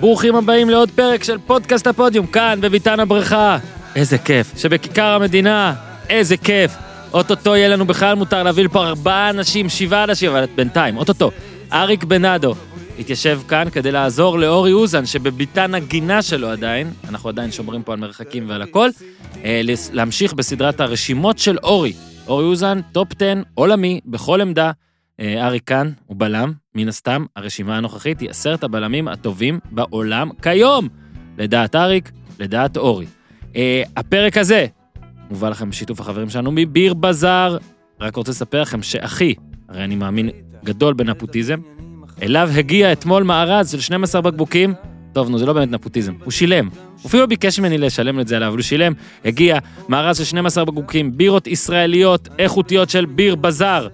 ברוכים הבאים לעוד פרק של פודקאסט הפודיום, כאן בביתן הבריכה. איזה כיף. שבכיכר המדינה, איזה כיף. אוטוטו יהיה לנו בכלל מותר להביא לפה ארבעה אנשים, שבעה אנשים, אבל בינתיים, אוטוטו. אריק בנאדו התיישב כאן כדי לעזור לאורי אוזן, שבביתן הגינה שלו עדיין, אנחנו עדיין שומרים פה על מרחקים ועל הכל, אה, להמשיך בסדרת הרשימות של אורי. אורי אוזן, top 10, עולמי, בכל עמדה. אה, אריק כאן הוא בלם, מן הסתם, הרשימה הנוכחית היא עשרת הבלמים הטובים בעולם כיום. לדעת אריק, לדעת אורי. אה, הפרק הזה מובא לכם בשיתוף החברים שלנו מביר בזאר. רק רוצה לספר לכם שאחי, הרי אני מאמין גדול בנפוטיזם, אליו הגיע אתמול מארז של 12 בקבוקים. טוב, נו, זה לא באמת נפוטיזם, הוא שילם. הוא אפילו ביקש ממני לשלם את זה עליו, אבל הוא שילם. הגיע מארז של 12 בקבוקים, בירות ישראליות איכותיות של ביר בזאר.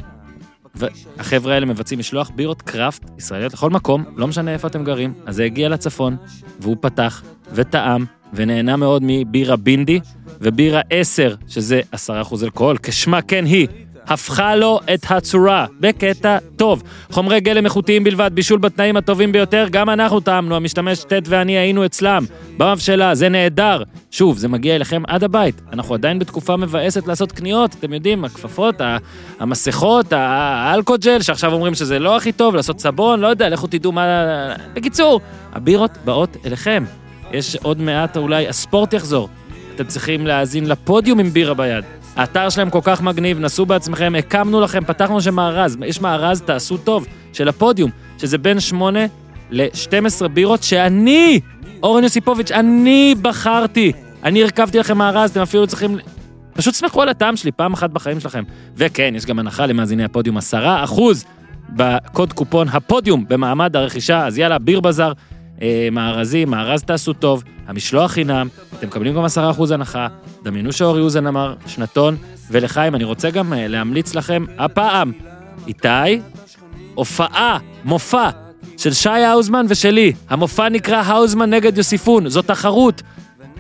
והחבר'ה האלה מבצעים משלוח בירות קראפט ישראליות לכל מקום, לא משנה איפה אתם גרים. אז זה הגיע לצפון, והוא פתח, וטעם, ונהנה מאוד מבירה בינדי, ובירה 10, שזה 10% אלכוהול, כשמה כן היא. הפכה לו את הצורה, בקטע טוב. חומרי גלם איכותיים בלבד, בישול בתנאים הטובים ביותר, גם אנחנו טעמנו, המשתמש ט' ואני היינו אצלם, במבשלה, זה נהדר. שוב, זה מגיע אליכם עד הבית. אנחנו עדיין בתקופה מבאסת לעשות קניות, אתם יודעים, הכפפות, המסכות, האלכוג'ל, שעכשיו אומרים שזה לא הכי טוב, לעשות סבון, לא יודע, לכו תדעו מה... בקיצור, הבירות באות אליכם. יש עוד מעט, אולי הספורט יחזור. אתם צריכים להאזין לפודיום עם בירה ביד. האתר שלהם כל כך מגניב, נסו בעצמכם, הקמנו לכם, פתחנו שם מארז, יש מארז, תעשו טוב, של הפודיום, שזה בין 8 ל-12 בירות שאני, אורן יוסיפוביץ', אני בחרתי. אני הרכבתי לכם מארז, אתם אפילו צריכים... פשוט סמכו על הטעם שלי פעם אחת בחיים שלכם. וכן, יש גם הנחה למאזיני הפודיום, 10 אחוז בקוד קופון הפודיום במעמד הרכישה, אז יאללה, ביר בזאר, מארזים, מארז תעשו טוב, המשלוח חינם, אתם מקבלים גם 10% הנחה, דמיינו שאורי אוזן אמר, שנתון, ולחיים, אני רוצה גם אה, להמליץ לכם, הפעם, איתי, הופעה, מופע, של שי האוזמן ושלי. המופע נקרא האוזמן נגד יוסיפון, זו תחרות.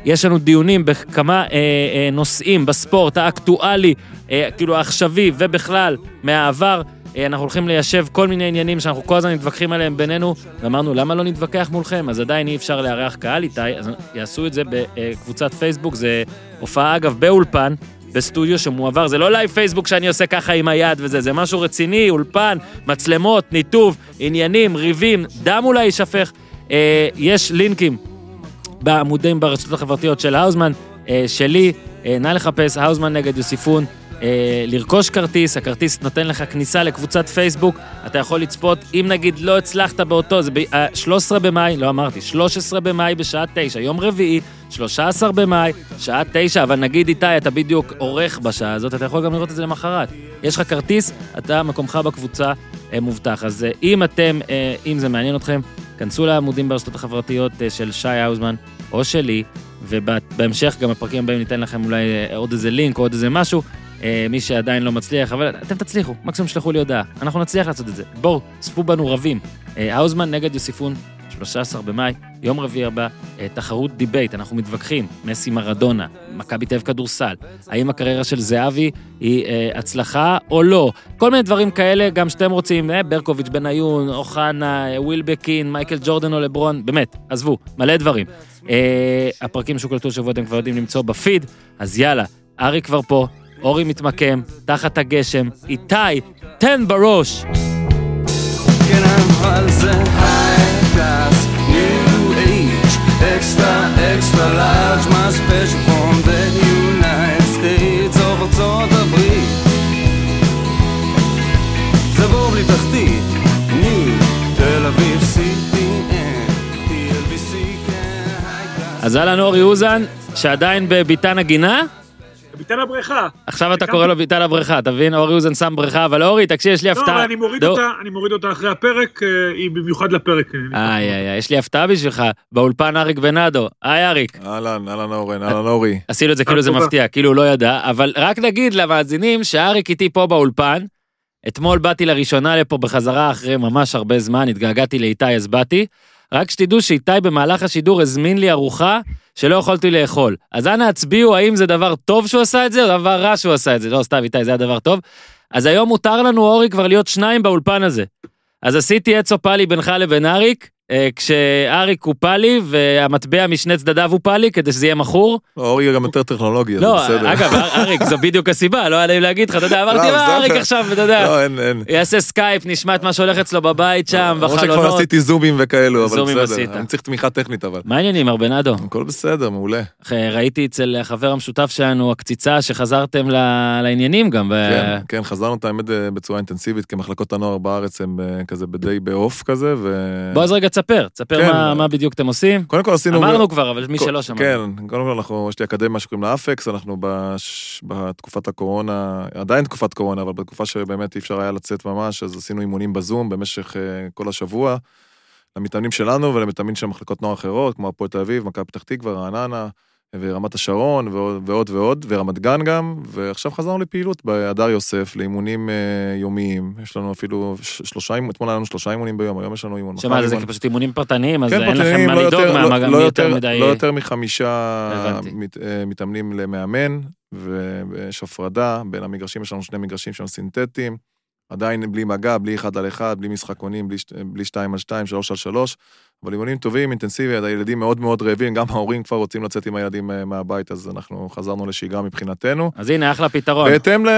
יש לנו דיונים בכמה אה, אה, נושאים בספורט האקטואלי, אה, כאילו העכשווי ובכלל מהעבר. אה, אנחנו הולכים ליישב כל מיני עניינים שאנחנו כל הזמן מתווכחים עליהם בינינו, ואמרנו, למה לא נתווכח מולכם? אז עדיין אי אפשר לארח קהל איתי, אז יעשו את זה בקבוצת פייסבוק, זה הופעה אגב באולפן. בסטודיו שמועבר, זה לא לייב פייסבוק שאני עושה ככה עם היד וזה, זה משהו רציני, אולפן, מצלמות, ניתוב, עניינים, ריבים, דם אולי יישפך. אה, יש לינקים בעמודים ברשתות החברתיות של האוזמן, אה, שלי, אה, נא לחפש האוזמן נגד יוסיפון, אה, לרכוש כרטיס, הכרטיס נותן לך כניסה לקבוצת פייסבוק, אתה יכול לצפות, אם נגיד לא הצלחת באותו, זה ב-13 במאי, לא אמרתי, 13 במאי בשעה 9, יום רביעי, 13 במאי, שעה 9, אבל נגיד איתי, אתה בדיוק עורך בשעה הזאת, אתה יכול גם לראות את זה למחרת. יש לך כרטיס, אתה, מקומך בקבוצה אה, מובטח. אז אה, אם אתם, אה, אם זה מעניין אתכם, כנסו לעמודים ברשתות החברתיות אה, של שי האוזמן או שלי, ובהמשך גם בפרקים הבאים ניתן לכם אולי אה, עוד איזה לינק או עוד איזה משהו. אה, מי שעדיין לא מצליח, אבל אתם תצליחו, מקסימום שלחו לי הודעה. אנחנו נצליח לעשות את זה. בואו, צפו בנו רבים. אה, האוזמן נגד יוסיפון, 13 במאי, יום רביעי הבא, אה, תחרות debate, אנחנו מתווכחים, מסי מרדונה, מכבי תל כדורסל, האם הקריירה של זהבי היא אה, הצלחה או לא, כל מיני דברים כאלה, גם שאתם רוצים, אה, ברקוביץ', בניון, אוחנה, אה, ווילבקין, מייקל ג'ורדן או לברון, באמת, עזבו, מלא דברים. אה, הפרקים שהוקלטו השבוע אתם כבר יודעים למצוא בפיד, אז יאללה, ארי כבר פה, אורי מתמקם, תחת הגשם, איתי, תן בראש. כן אבל זה ארצות הברית. זה בור בלי תחתית, תל אביב CPN, TLBC כן. אז אהלן אורי אוזן, שעדיין בביתן הגינה, ביתן הבריכה. עכשיו אתה קורא לו ביתן הבריכה, אתה מבין? אורי אוזן שם בריכה, אבל אורי, תקשיב, יש לי לא, הפתעה. אבל אני מוריד אותה, אני מוריד אותה אחרי הפרק, אה, היא במיוחד לפרק. אה, איי, איי, איי, יש לי הפתעה בשבילך, באולפן אריק בנאדו. היי אריק. אהלן, אהלן אורן, אהלן אורי. עשינו את זה כאילו זה תודה. מפתיע, כאילו הוא לא ידע, אבל רק נגיד למאזינים שאריק איתי פה באולפן. אתמול באתי לראשונה לפה בחזרה אחרי ממש הרבה זמן, התגעגעתי לאיתי אז באתי. רק שתדעו שאיתי במהלך השידור הזמין לי ארוחה שלא יכולתי לאכול. אז אנא הצביעו האם זה דבר טוב שהוא עשה את זה, או דבר רע שהוא עשה את זה. לא, סתם איתי, זה היה דבר טוב. אז היום מותר לנו, אורי, כבר להיות שניים באולפן הזה. אז עשיתי עץ או פאלי בינך לבין אריק, כשאריק הוא פאלי והמטבע משני צדדיו הוא פאלי כדי שזה יהיה מכור. אורי גם יותר טכנולוגי, אז לא, זה בסדר. אגב, אריק, זו בדיוק הסיבה, לא היה לי להגיד לך, אתה יודע, אמרתי, לא, מה זה אריק. עכשיו, אתה יודע, לא, אין, אין. יעשה סקייפ, נשמע את מה שהולך אצלו בבית שם, למרות שכבר בחלונות. עשיתי זומים וכאלו, אבל בסדר. אני צריך תמיכה טכנית אבל. מה העניינים, מר בנאדו? הכל בסדר, מעולה. אחי, ראיתי אצל החבר המשותף שלנו, הקציצה, שחזרתם לעניינים גם. כן, כן, חזרנו את האמת אה, בצורה אינטנסיבית, כי מחלקות הנוער בארץ הם אה, כזה די באוף כזה, ו... בוא אז רגע תספר, תספר כן. מה- מה בדיוק אתם עושים. קודם כל עשינו... אמרנו כבר, אבל מי שלא שמע. כן, קודם כל אנחנו, יש לי אקדמיה שקוראים לה אפקס, אנחנו בש, בתקופת הקורונה, עדיין תקופת קורונה, אבל בתקופה שבאמת אי אפשר היה לצאת ממש, אז עשינו אימונים בזום במשך אה, כל השבוע, למתאמנים שלנו ולמתאמנים של מחלקות נוער אחרות, כמו הפועל תל אביב, מכבי פתח תקווה, רעננה, ורמת השרון, ועוד ועוד, ועוד ורמת גן גם, ועכשיו חזרנו לפעילות בהדר יוסף, לאימונים אה, יומיים, יש לנו אפילו שלושה אימונים, אתמול היה לנו שלושה אימונים ביום, היום יש לנו אימון. שמה, זה. פשוט אימונים פרטניים, אז כן, אין לכם פרטניים, מה לא לדאוג לא- מה- לא יותר מדי... לא יותר מחמישה. מת- אה, מתאמנים למאמן, ויש הפרדה, בין המגרשים יש לנו שני מגרשים שהם סינתטיים, עדיין בלי מגע, בלי אחד על אחד, בלי משחקונים, בלי, ש- בלי שתיים על שתיים, שלוש על שלוש, אבל אימונים טובים, אינטנסיביים, הילדים מאוד מאוד רעבים, גם ההורים כבר רוצים לצאת עם הילדים אה, מהבית, אז אנחנו חזרנו לשגרה מבחינתנו, אז הנה, אחלה פתרון. בהתאם ל-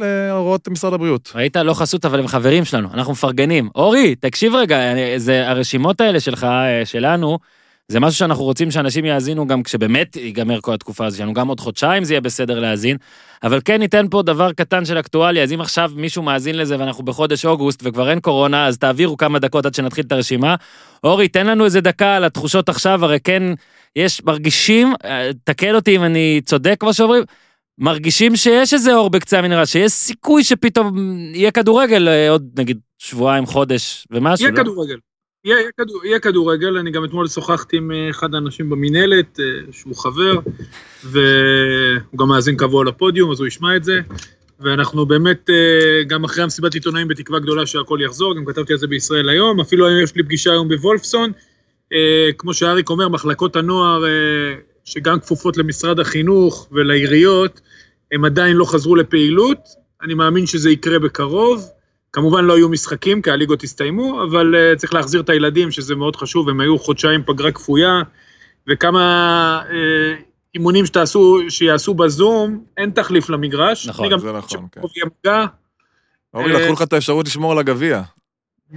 להוראות משרד הבריאות. ראית? לא חסות, אבל הם חברים שלנו, אנחנו מפרגנים. אורי, תקשיב רגע, אני- זה הרשימות האלה שלך, אה, שלנו, זה משהו שאנחנו רוצים שאנשים יאזינו גם כשבאמת ייגמר כל התקופה הזו, שלנו גם עוד חודשיים זה יהיה בסדר להאזין, אבל כן ניתן פה דבר קטן של אקטואליה, אז אם עכשיו מישהו מאזין לזה ואנחנו בחודש אוגוסט וכבר אין קורונה, אז תעבירו כמה דקות עד שנתחיל את הרשימה. אורי, תן לנו איזה דקה על התחושות עכשיו, הרי כן, יש, מרגישים, אה, תקן אותי אם אני צודק, כמו שאומרים, מרגישים שיש איזה אור בקצה המנהרה, שיש סיכוי שפתאום יהיה כדורגל אה, עוד נגיד שבועיים, חודש ומשהו, יהיה לא? כדורגל. יהיה, יהיה, כדור, יהיה כדורגל, אני גם אתמול שוחחתי עם אה, אחד האנשים במינהלת, אה, שהוא חבר, והוא גם מאזין קבוע לפודיום, אז הוא ישמע את זה. ואנחנו באמת, אה, גם אחרי המסיבת עיתונאים בתקווה גדולה שהכל יחזור, גם כתבתי על זה בישראל היום, אפילו היום יש לי פגישה היום בוולפסון. כמו שאריק אומר, מחלקות הנוער, שגם כפופות למשרד החינוך ולעיריות, הם עדיין לא חזרו לפעילות. אני מאמין שזה יקרה בקרוב. כמובן לא יהיו משחקים, כי הליגות הסתיימו, אבל uh, צריך להחזיר את הילדים, שזה מאוד חשוב, הם היו חודשיים פגרה כפויה, וכמה uh, אימונים שתעשו, שיעשו בזום, אין תחליף למגרש. נכון, זה נכון, שקרוב יהיה מגע. אורי, אה, לקחו לך את האפשרות לשמור על הגביע.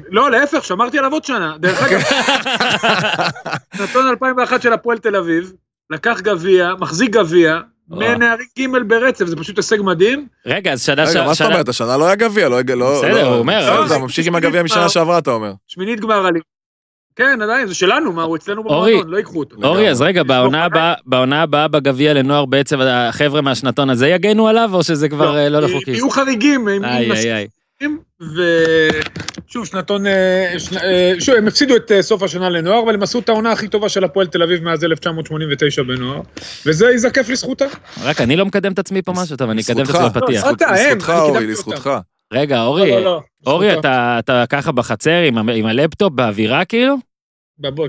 לא, להפך, שמרתי עליו עוד שנה. דרך אגב, נתון 2001 של הפועל תל אביב, לקח גביע, מחזיק גביע, מנערים ג' ברצף, זה פשוט הישג מדהים. רגע, אז שנה... רגע, מה זאת אומרת? השנה לא היה גביע, לא... לא- בסדר, לא- הוא אומר, לא, אתה ממשיך עם הגביע משנה. שעברה, אתה אומר. שמינית גמר הליגה. כן, עדיין, זה שלנו, מה, הוא אצלנו במועדון, לא ייקחו אותו. אורי, אז רגע, בעונה. הבאה, בגביע לנוער בעצם החבר'ה מהשנתון הזה יגנו עליו, או שזה כבר אה, לא לחוקי? יהיו חריגים, עם ושוב, שנתון, אה, אה, שוב, הם הפסידו את אה, סוף השנה לנוער, אבל הם עשו את העונה הכי טובה של הפועל תל אביב מאז 1989 בנוער, וזה ייזקף לזכותם. רק אני לא מקדם את עצמי פה משהו, טוב, אני אקדם את. עצמי בפתיח. לזכותך, אורי, לזכותך. רגע, אורי, לא, לא, לא, אורי. אתה אתה ככה בחצר עם הלפטופ באווירה כאילו?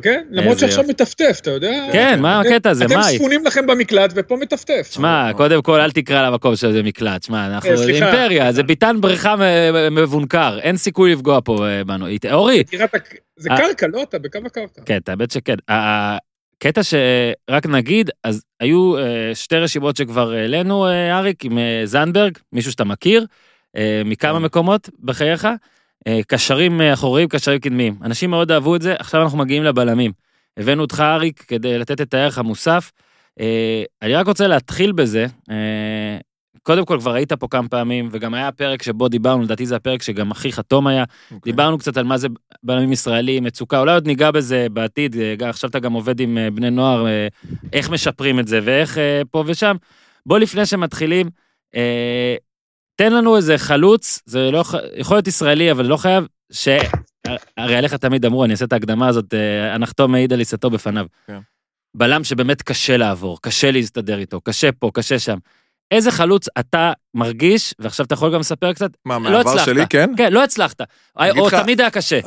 כן? למרות שעכשיו. מטפטף, אתה יודע? כן, מה אתם- הקטע הזה, אתם מאי? ספונים לכם במקלט, ופה מטפטף. שמע, קודם כל אל תקרא למקום שזה מקלט, שמע, אנחנו אה, סליחה. אימפריה, זה ביתן בריכה מ- מבונקר, אין סיכוי לפגוע פה אה, בנו. אורי, זה אה. קרקע, לא? אתה בקו הקרקע. כן, האמת שכן. הקטע שרק נגיד, אז היו אה, שתי רשימות שכבר העלינו, אה, אריק, עם אה, זנדברג, מישהו שאתה מכיר, אה, מכמה כן. מקומות בחייך, אה, קשרים אה, אחוריים, קשרים קדמיים. אנשים מאוד אהבו את זה, עכשיו אנחנו מגיעים לבלמים. הבאנו אותך, אריק, כדי לתת את הערך המוסף. אה, אני רק רוצה להתחיל בזה. אה, קודם כל, כבר היית פה כמה פעמים, וגם היה פרק שבו דיברנו, לדעתי זה הפרק שגם הכי חתום היה, אוקיי. דיברנו קצת על מה זה בלמים ישראלים, מצוקה, אולי עוד ניגע בזה בעתיד, אה, עכשיו אתה גם עובד עם אה, בני נוער, אה, איך משפרים את זה ואיך אה, פה ושם. בוא לפני שמתחילים, אה, תן לנו איזה חלוץ, זה לא, יכול להיות ישראלי, אבל לא חייב, ש... הרי עליך תמיד אמרו, אני אעשה את ההקדמה הזאת, אה, הנחתום מעיד על עיסתו בפניו. כן. בלם שבאמת קשה לעבור, קשה להסתדר איתו, קשה פה, קשה שם. איזה חלוץ אתה מרגיש, ועכשיו אתה יכול גם לספר קצת, מה, לא מהעבר הצלחת. שלי, כן? כן, לא הצלחת. או לך- תמיד היה קשה.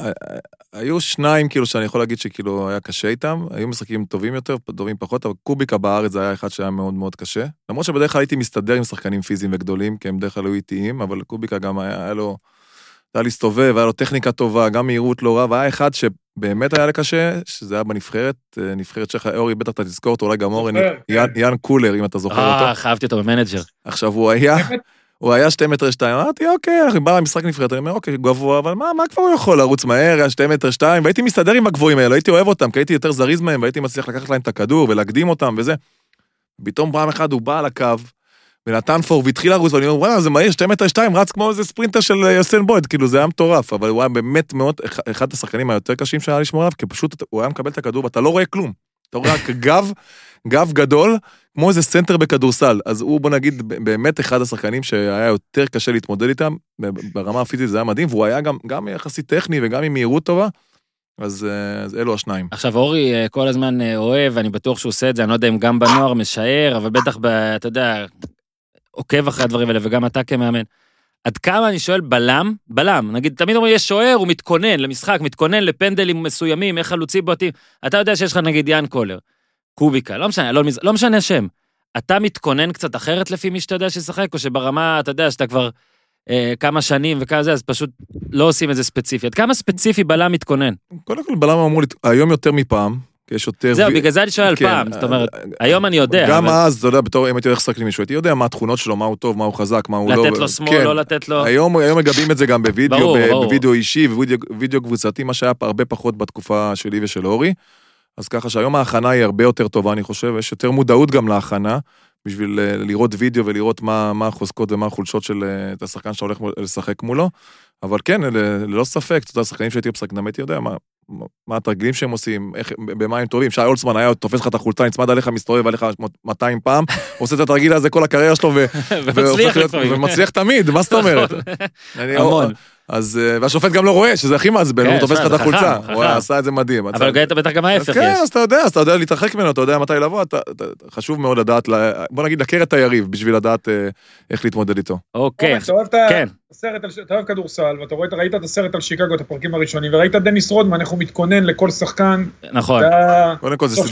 היו שניים כאילו שאני יכול להגיד שכאילו היה קשה איתם, היו משחקים טובים יותר, טובים פחות, אבל קוביקה בארץ זה היה אחד שהיה מאוד מאוד קשה. למרות שבדרך כלל הייתי מסתדר עם שחקנים פיזיים וגדולים, כי הם בדרך כלל היו איטיים, אבל קוביקה גם היה, היה לו היה להסתובב, היה לו טכניקה טובה, גם מהירות לא רע, והיה אחד שבאמת היה לי קשה, שזה היה בנבחרת, אה, נבחרת שלך, אורי, בטח אתה תזכור אותו, אולי גם אורן, יאן- כן. יאן קולר, אם אתה זוכר אה, אותו. חיבבתי אותו במנג'ר. עכשיו, הוא היה, הוא היה שתי מטר שתיים, אמרתי, אוקיי, אני בא למשחק נבחרת, אני אומר, אוקיי, גבוה, אבל מה, מה כבר הוא יכול לרוץ מהר, היה שתי מטר שתיים, והייתי מסתדר עם הגבוהים האלה, הייתי אוהב אותם, כי הייתי יותר זריז מהם, והייתי מצליח לקחת להם את הכדור ולהקדים אותם וזה. פתאום פעם אחת הוא בא על הקו, ונתן פור והתחיל לרוץ, ואני אומר, וואלה, זה מהיר, שתי מטר שתיים, רץ כמו איזה ספרינטר של אה, יוסן בויד, כאילו, זה היה מטורף, אבל הוא היה באמת מאוד, אח- אחד השחקנים היותר קשים שהיה לשמור עליו, כי פשוט הוא היה מקבל את הכדור, ואתה לא רואה כלום. אתה רואה רק גב, גב גדול, כמו איזה סנטר בכדורסל. אז הוא, בוא נגיד, באמת אחד השחקנים שהיה יותר קשה להתמודד איתם, ברמה הפיזית זה היה מדהים, והוא היה גם, גם יחסית טכני וגם עם מהירות טובה, אז, אה, אז אלו השניים. עכשיו, אורי אה, כל הזמן אוהב, אני בטוח שהוא עושה את זה, אני לא יודע אם גם בנוער משער, אבל בטח, ב, אתה יודע, עוקב אחרי הדברים האלה, וגם אתה כמאמן. עד כמה אני שואל בלם, בלם, נגיד, תמיד אומרים, יש שוער, הוא מתכונן למשחק, מתכונן לפנדלים מסוימים, איך חלוצים בועטים. אתה יודע שיש לך נגיד יאן קולר, קוביקה, לא משנה, לא, לא משנה שם. אתה מתכונן קצת אחרת לפי מי שאתה יודע שישחק, או שברמה, אתה יודע, שאתה כבר אה, כמה שנים וכמה זה, אז פשוט לא עושים את זה ספציפי. עד כמה ספציפי בלם מתכונן? קודם כל, בלם אמור, היום יותר מפעם, יש יותר... זהו, בגלל זה אני שואל כן, פעם, זאת אומרת, אה, היום אני יודע, גם אז, אתה יודע, בתור, אם הייתי הולך לשחק עם מישהו, הייתי יודע מה התכונות שלו, מה הוא טוב, מה הוא חזק, מה הוא לא... לתת לו שמאל, כן. לא לתת לו... היום, היום מגבים את זה גם בווידאו. בווידאו אישי ובווידאו וידאו קבוצתי, מה שהיה הרבה פחות בתקופה שלי ושל אורי. אז ככה שהיום ההכנה היא הרבה יותר טובה, אני חושב, יש יותר מודעות גם להכנה, בשביל אה, לראות וידאו ולראות מה, מה החוזקות ומה החולשות של אה, את השחקן שאתה הולך לשחק מולו. אבל כן, ללא ספק, אתה יודע, השחקנים שהייתי משחק, גם הייתי יודע מה, מה- התרגילים שהם עושים, איך, במה הם טובים. שי אולצמן היה תופס לך את החולצה, נצמד עליך, מסתובב עליך 200 פעם, עושה את התרגיל הזה כל הקריירה שלו, ו- ומצליח להיות-. ומצליח תמיד, מה זאת אומרת? אני- המון. אז, אה, והשופט גם לא רואה, שזה הכי מעצבן, כן, הוא תופס לך את החולצה. הוא. עשה את זה מדהים. אבל ראית בטח גם ההפך כן, יש. אז אתה יודע, אז אתה יודע להתרחק ממנו, אתה יודע מתי לבוא, חשוב מאוד לדעת, בוא נגיד, להכיר את היריב, בשביל לדעת אה, איך להתמודד איתו. אוקיי, את. הסרט, על- אתה אוהב כדורסל, ואתה רואה, ראית את הסרט על שיקגו, את הפרקים הראשונים, וראית את דניס רודמן, איך הוא מתכונן לכל שחקן. נכון. קודם כל, זו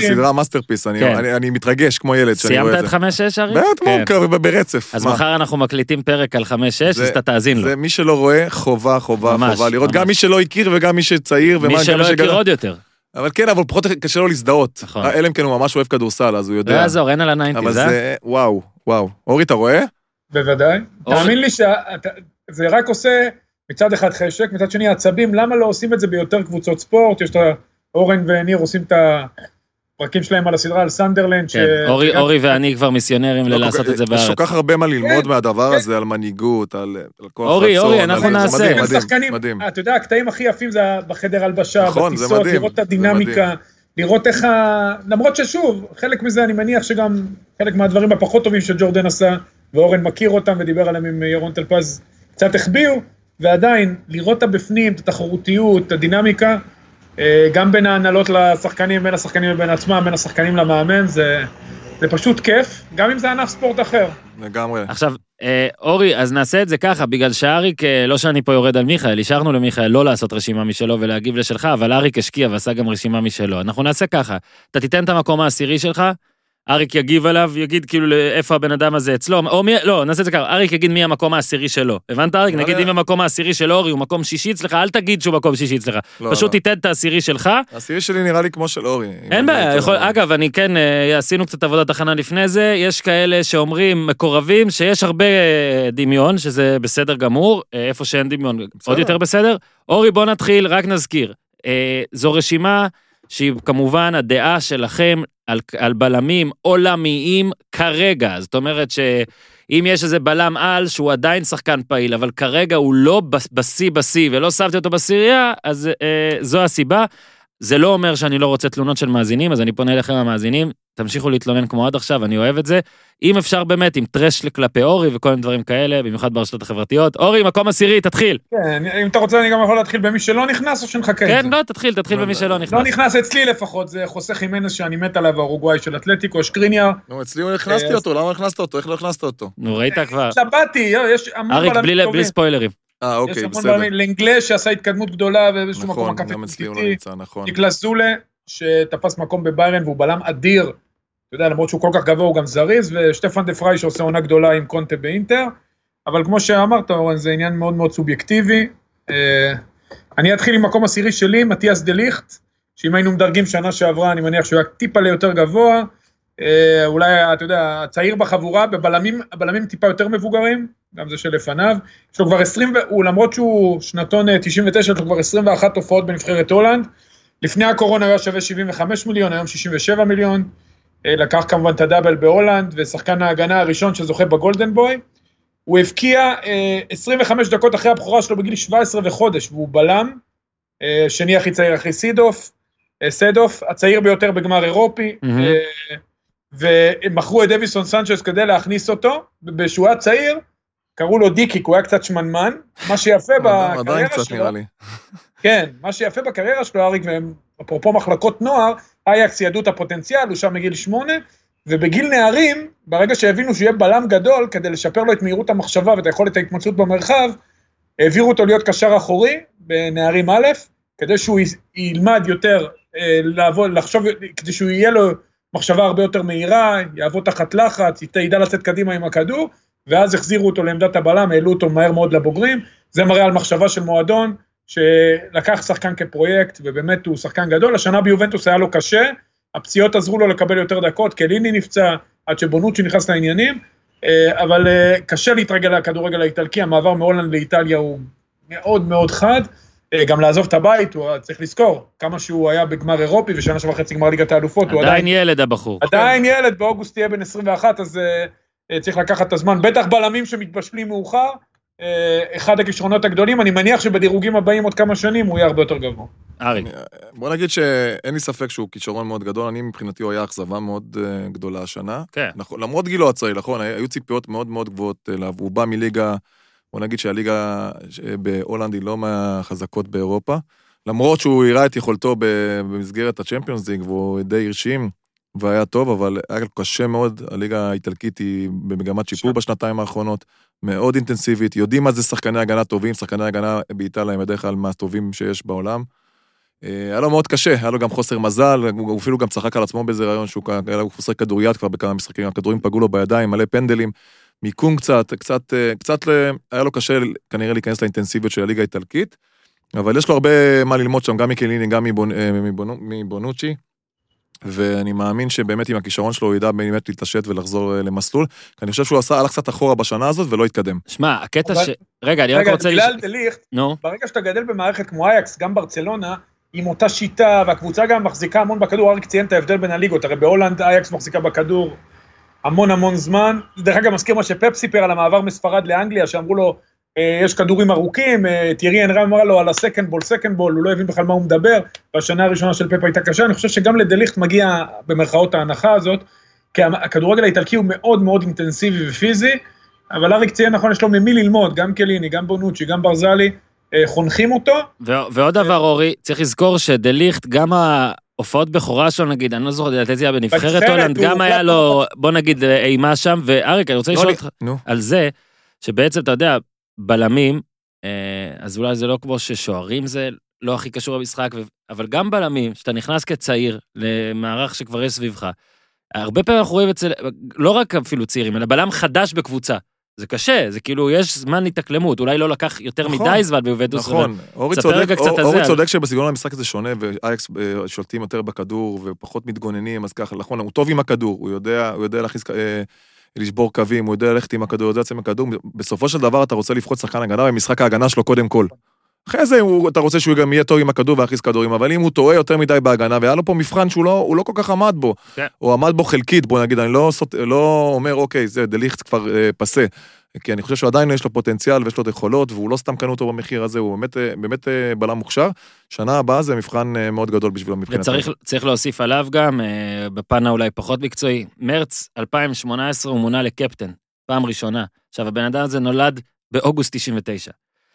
סדרה, masterpiece, אני, כן. אני, אני מתרגש כמו ילד שאני סיימת רואה את את זה. חמש שש ארי? באמת, כן. ברצף. אז מה? מחר אנחנו מקליטים פרק על חמש שש, זה- אז אתה תאזין לו. זה מי שלא רואה, חובה, חובה, ממש, חובה לראות. ממש. גם מי שלא הכיר וגם מי שצעיר. מי שלא. הכיר עוד יותר. אבל כן, אבל פחות קשה לו להזדהות. נכון. אלא אם כן הוא ממש אוהב כדורסל, אז הוא לא יודע. יעזור, אין על אבל ה nineties, אה? זה, וואו, וואו. אורי, אתה רואה? בוודאי. אורן- תאמין לי שזה רק עושה מצד אחד חשק, מצד שני עצבים, למה לא עושים את זה ביותר קבוצות ספורט? יש את. אורן וניר עושים את הפרקים שלהם על הסדרה על סנדרלנד. כן, אורי- אורי ואני כבר מיסיונרים לא, לעשות כל- את זה יש כל בארץ. כך הרבה מה ללמוד כן, מהדבר כן. הזה, על מנהיגות, על על כוח אורי, רצון. אורי, על- אנחנו נעשה. מדהים, מדהים, שחקנים, מדהים. אתה יודע, הקטעים הכי יפים זה בחדר הלבשה, נכון, בטיסות, מדהים, לראות את הדינמיקה, לראות איך ה... למרות ששוב, חלק מזה אני מניח שגם חלק מהדברים הפחות טובים שג'ורדן עשה, ואורן מכיר אותם ודיבר עליהם עם ירון טלפז, קצת החביאו, ועדיין, לראות את הבפנים, את התחרותיות, את הדינמיקה, אה, גם בין ההנהלות לשחקנים, בין השחקנים לבין עצמם, בין השחקנים למאמן, זה, זה פשוט כיף, גם אם זה ענף ספורט אחר. לגמרי. עכשיו, אה, אורי, אז נעשה את זה ככה, בגלל שאריק, אה, לא שאני פה יורד על מיכאל, אישרנו למיכאל לא לעשות רשימה משלו ולהגיב לשלך, אבל אריק השקיע ועשה גם רשימה משלו. אנחנו נעשה ככה, אתה תיתן את המקום העשירי שלך, אריק יגיב עליו, יגיד כאילו איפה הבן אדם הזה אצלו, או מי, לא, נעשה את זה ככה, אריק יגיד מי המקום העשירי שלו. הבנת אריק? לא, נגיד לא. אם המקום העשירי של אורי הוא מקום שישי אצלך, אל תגיד שהוא מקום שישי אצלך. לא, פשוט לא. תיתן את העשירי שלך, העשירי שלי נראה לי כמו של אורי. אין בעיה. אגב, אני כן, אה, עשינו קצת עבודת הכנה לפני זה, יש כאלה שאומרים, מקורבים, שיש הרבה אה, דמיון, שזה בסדר גמור, אה, איפה שאין דמיון, עוד בסדר. יותר בסדר. אורי, בוא נתחיל, רק נזכיר. אה, זו רשימה שהיא כמובן הדעה שלכם על, על בלמים עולמיים כרגע, זאת אומרת שאם יש איזה בלם על שהוא עדיין שחקן פעיל, אבל כרגע הוא לא בשיא בשיא ולא שמתי אותו בסירייה, אז אה, זו הסיבה. זה לא אומר שאני לא רוצה תלונות של מאזינים, אז אני פונה אליכם המאזינים, תמשיכו להתלונן כמו עד עכשיו, אני אוהב את זה. אם אפשר באמת, עם טרש כלפי אורי וכל מיני דברים כאלה, במיוחד ברשתות החברתיות. אורי, מקום עשירי, תתחיל. כן, אם אתה רוצה אני גם יכול להתחיל במי שלא נכנס או שנחכה כן, זה. לא, תתחיל, תתחיל במי שלא לא נכנס. נכנס אצלי לפחות, זה חוסה חימנס שאני מת עליו, האורוגוואי של אתלטיקו, שקריניאר. נו, אצלי הוא הכנסתי אה, אותו, למה הכנסת אותו? איך לא הכנסת אותו? נו, ראית כבר. התלבטתי, יש המון אריק, בלמים. בלי ספוילרים. אה, יש אוקיי, המון בסדר. בלמים, לנגלה שעשה התקדמות גדולה ובאיזשהו מקום נכון, עקף את גם אצלי הוא לא סיטי. נמצא, נכון. ניקלס זולה, שתפס מקום בביירן והוא בלם אדיר. אתה יודע, למרות שהוא כל כך גבוה הוא גם זריז, ושטפן דה פריי שעושה עונה גדולה עם קונטה באינטר. אבל כמו שאמרת, אורן, זה עניין מאוד מאוד סובייקטיבי. אה, אני אתחיל עם מקום עשירי שלי, מתיאס דה ליכט, שאם היינו מדרגים שנה שעברה, אני מניח שהוא היה טיפה ליותר גבוה. אה, אולי, אתה יודע, הצעיר בחבורה, בבלמים, טיפה יותר מבוגרים, גם זה שלפניו. יש לו כבר 20, ו- הוא למרות שהוא שנתון אה, 99, יש לו כבר 21 הופעות בנבחרת הולנד. לפני הקורונה היה שווה 75 מיליון, היום 67 מיליון. אה, לקח כמובן את הדאבל בהולנד, ושחקן ההגנה הראשון שזוכה בגולדן בוי. הוא הבקיע אה, 25 דקות אחרי הבכורה שלו בגיל 17 וחודש, והוא בלם, אה, שני הכי צעיר אחרי סידוף, אה, סדוף, הצעיר ביותר בגמר אירופי. אה, ומכרו את דוויסון סנצ'ס כדי להכניס אותו, כשהוא היה צעיר, קראו לו דיקי, כי הוא היה קצת שמנמן, מה שיפה עדיין בקריירה קצת שלו, נראה לי. כן, מה שיפה בקריירה שלו, אריק, ואפרופו מחלקות נוער, אייקס ידעו את הפוטנציאל, הוא שם מגיל שמונה, ובגיל נערים, ברגע שהבינו שהוא יהיה בלם גדול, כדי לשפר לו את מהירות המחשבה ואת היכולת ההתמצאות במרחב, העבירו אותו להיות קשר אחורי בנערים א', כדי שהוא ילמד יותר אה, לעבוד, לחשוב, כדי שהוא יהיה לו מחשבה הרבה יותר מהירה, יעבוד תחת לחץ, ידע לצאת קדימה עם הכדור, ואז החזירו אותו לעמדת הבלם, העלו אותו מהר מאוד לבוגרים, זה מראה על מחשבה של מועדון, שלקח שחקן כפרויקט, ובאמת הוא שחקן גדול, השנה ביובנטוס היה לו קשה, הפציעות עזרו לו לקבל יותר דקות, קליני נפצע, עד שבונוצ'י נכנס לעניינים, אה, אבל אה, קשה להתרגל לכדורגל האיטלקי, המעבר מהולנד לאיטליה הוא מאוד מאוד חד, אה, גם לעזוב את הבית, הוא צריך לזכור, כמה שהוא היה בגמר אירופי ושנה שעברה חצי גמר ליגת האלופות, הוא עדיין ילד הבחור. עדיין ילד, באוגוסט תהיה בן 21, אז צריך לקחת את הזמן, בטח בלמים שמתבשלים מאוחר, אה, אחד הכישרונות הגדולים, אני מניח שבדירוגים הבאים עוד כמה שנים הוא יהיה הרבה יותר גבוה. אריק. בוא נגיד שאין לי ספק שהוא כישרון מאוד גדול, אני מבחינתי הוא היה אכזבה מאוד אה, גדולה השנה. כן. נכון, למרות גילו הצעיר, נכון, היו ציפיות מאוד מאוד גבוהות אליו, הוא בא מליגה, בוא נגיד שהליגה בהולנד היא לא מהחזקות באירופה, למרות שהוא הראה את יכולתו במסגרת הצ'מפיונס ליג, והוא די הרשים, והיה טוב, אבל היה קשה מאוד, הליגה האיטלקית היא במגמת שיפור בשנתיים האחרונות, מאוד אינטנסיבית, יודעים מה זה שחקני הגנה טובים, שחקני הגנה באיטליה הם בדרך כלל מהטובים שיש בעולם. אה, היה לו מאוד קשה, היה לו גם חוסר מזל, הוא אפילו גם צחק על עצמו באיזה רעיון שהוא היה לו חוסר כדוריד כבר בכמה משחקים, הכדורים פגעו לו בידיים, מלא פנדלים, מיקום קצת, קצת, אה, קצת, היה לו קשה כנראה להיכנס לאינטנסיביות של הליגה האיטלקית, אבל יש לו הרבה מה ללמוד שם, גם מקליני, גם מבונ- אה, מבונו- מבונוצ'י, ואני מאמין שבאמת עם הכישרון שלו הוא ידע באמת להתעשת ולחזור אה, למסלול, כי אני חושב שהוא עשה, הלך קצת אחורה בשנה הזאת ולא התקדם. שמע, הקטע אבל- ש... רגע, אני רק רגע, רוצה... בגלל לש- דליכט, נו, ברגע שאתה גדל במערכת כמו אייקס, גם ברצלונה, עם אותה שיטה, והקבוצה גם מחזיקה המון בכדור, אריק ציין את ההבדל בין הליגות, הרי בהולנד אייקס מחזיקה בכדור המון המון זמן. דרך אגב, מזכיר מה שפפ סיפר על המעבר מספרד לאנגליה, שאמרו לו, יש כדורים ארוכים, אה, תיארי אנרה אמר לו על ה second ball, second ball, הוא לא הבין בכלל מה הוא מדבר, והשנה הראשונה של פפ הייתה קשה, אני חושב שגם לדליכט מגיע במרכאות ההנחה הזאת, כי הכדורגל האיטלקי הוא מאוד מאוד אינטנסיבי ופיזי, אבל אריק ציין נכון, יש לו ממי ללמוד, גם קייליני, גם בונוצ'י, גם ברזלי, אה, חונכים אותו, ו- ועוד דבר, אורי, צריך לזכור שדליכט, גם ההופעות בכורה שלו, נגיד, אני לא זוכר, לדעתי זה היה בנבחרת הולנד, גם היה לו, בוא נגיד, אה, אימה שם, ואריק, אני רוצה לא, לשאול אותך. על זה, שבעצם, אתה יודע, בלמים, אה, אז אולי זה לא כמו ששוערים זה לא הכי קשור למשחק, אבל גם בלמים, שאתה נכנס כצעיר למערך שכבר יש סביבך, הרבה פעמים אנחנו רואים אצל, לא רק אפילו צעירים, אלא בלם חדש בקבוצה. זה קשה, זה כאילו, יש זמן התאקלמות, אולי לא לקח יותר נכון, מדי זמן ביובנטוס, נכון, אורי צודק, אור- על אורי צודק שבסגנון המשחק זה שונה, ואייקס אה, שולטים יותר בכדור ופחות מתגוננים, אז ככה, נכון, הוא טוב עם הכדור, הוא יודע, הוא יודע להכניס, אה, לשבור קווים, הוא יודע ללכת עם הכדור, הוא יודע לצאת עם הכדור, בסופו של דבר אתה רוצה לבחוץ שחקן הגנה במשחק ההגנה שלו קודם כל. אחרי זה הוא, אתה רוצה שהוא גם יהיה טוב עם הכדור ויכניס כדורים, אבל אם הוא טועה יותר מדי בהגנה, והיה לו פה מבחן שהוא לא, לא כל כך עמד בו, כן. הוא עמד בו חלקית, בוא נגיד, אני לא, סוט, לא אומר, אוקיי, זה דליכט כבר אה, פסה. כי אני חושב שעדיין יש לו פוטנציאל ויש לו את היכולות, והוא לא סתם קנו אותו במחיר הזה, הוא באמת, אה, באמת אה, בלם מוכשר. שנה הבאה זה מבחן אה, מאוד גדול בשבילו מבחינתנו. וצריך צריך להוסיף עליו גם, בפן האולי פחות מקצועי, מרץ 2018 הוא מונה לקפטן, פעם ראשונה. עכשיו, הבן אדם הזה נולד באוגוסט 99.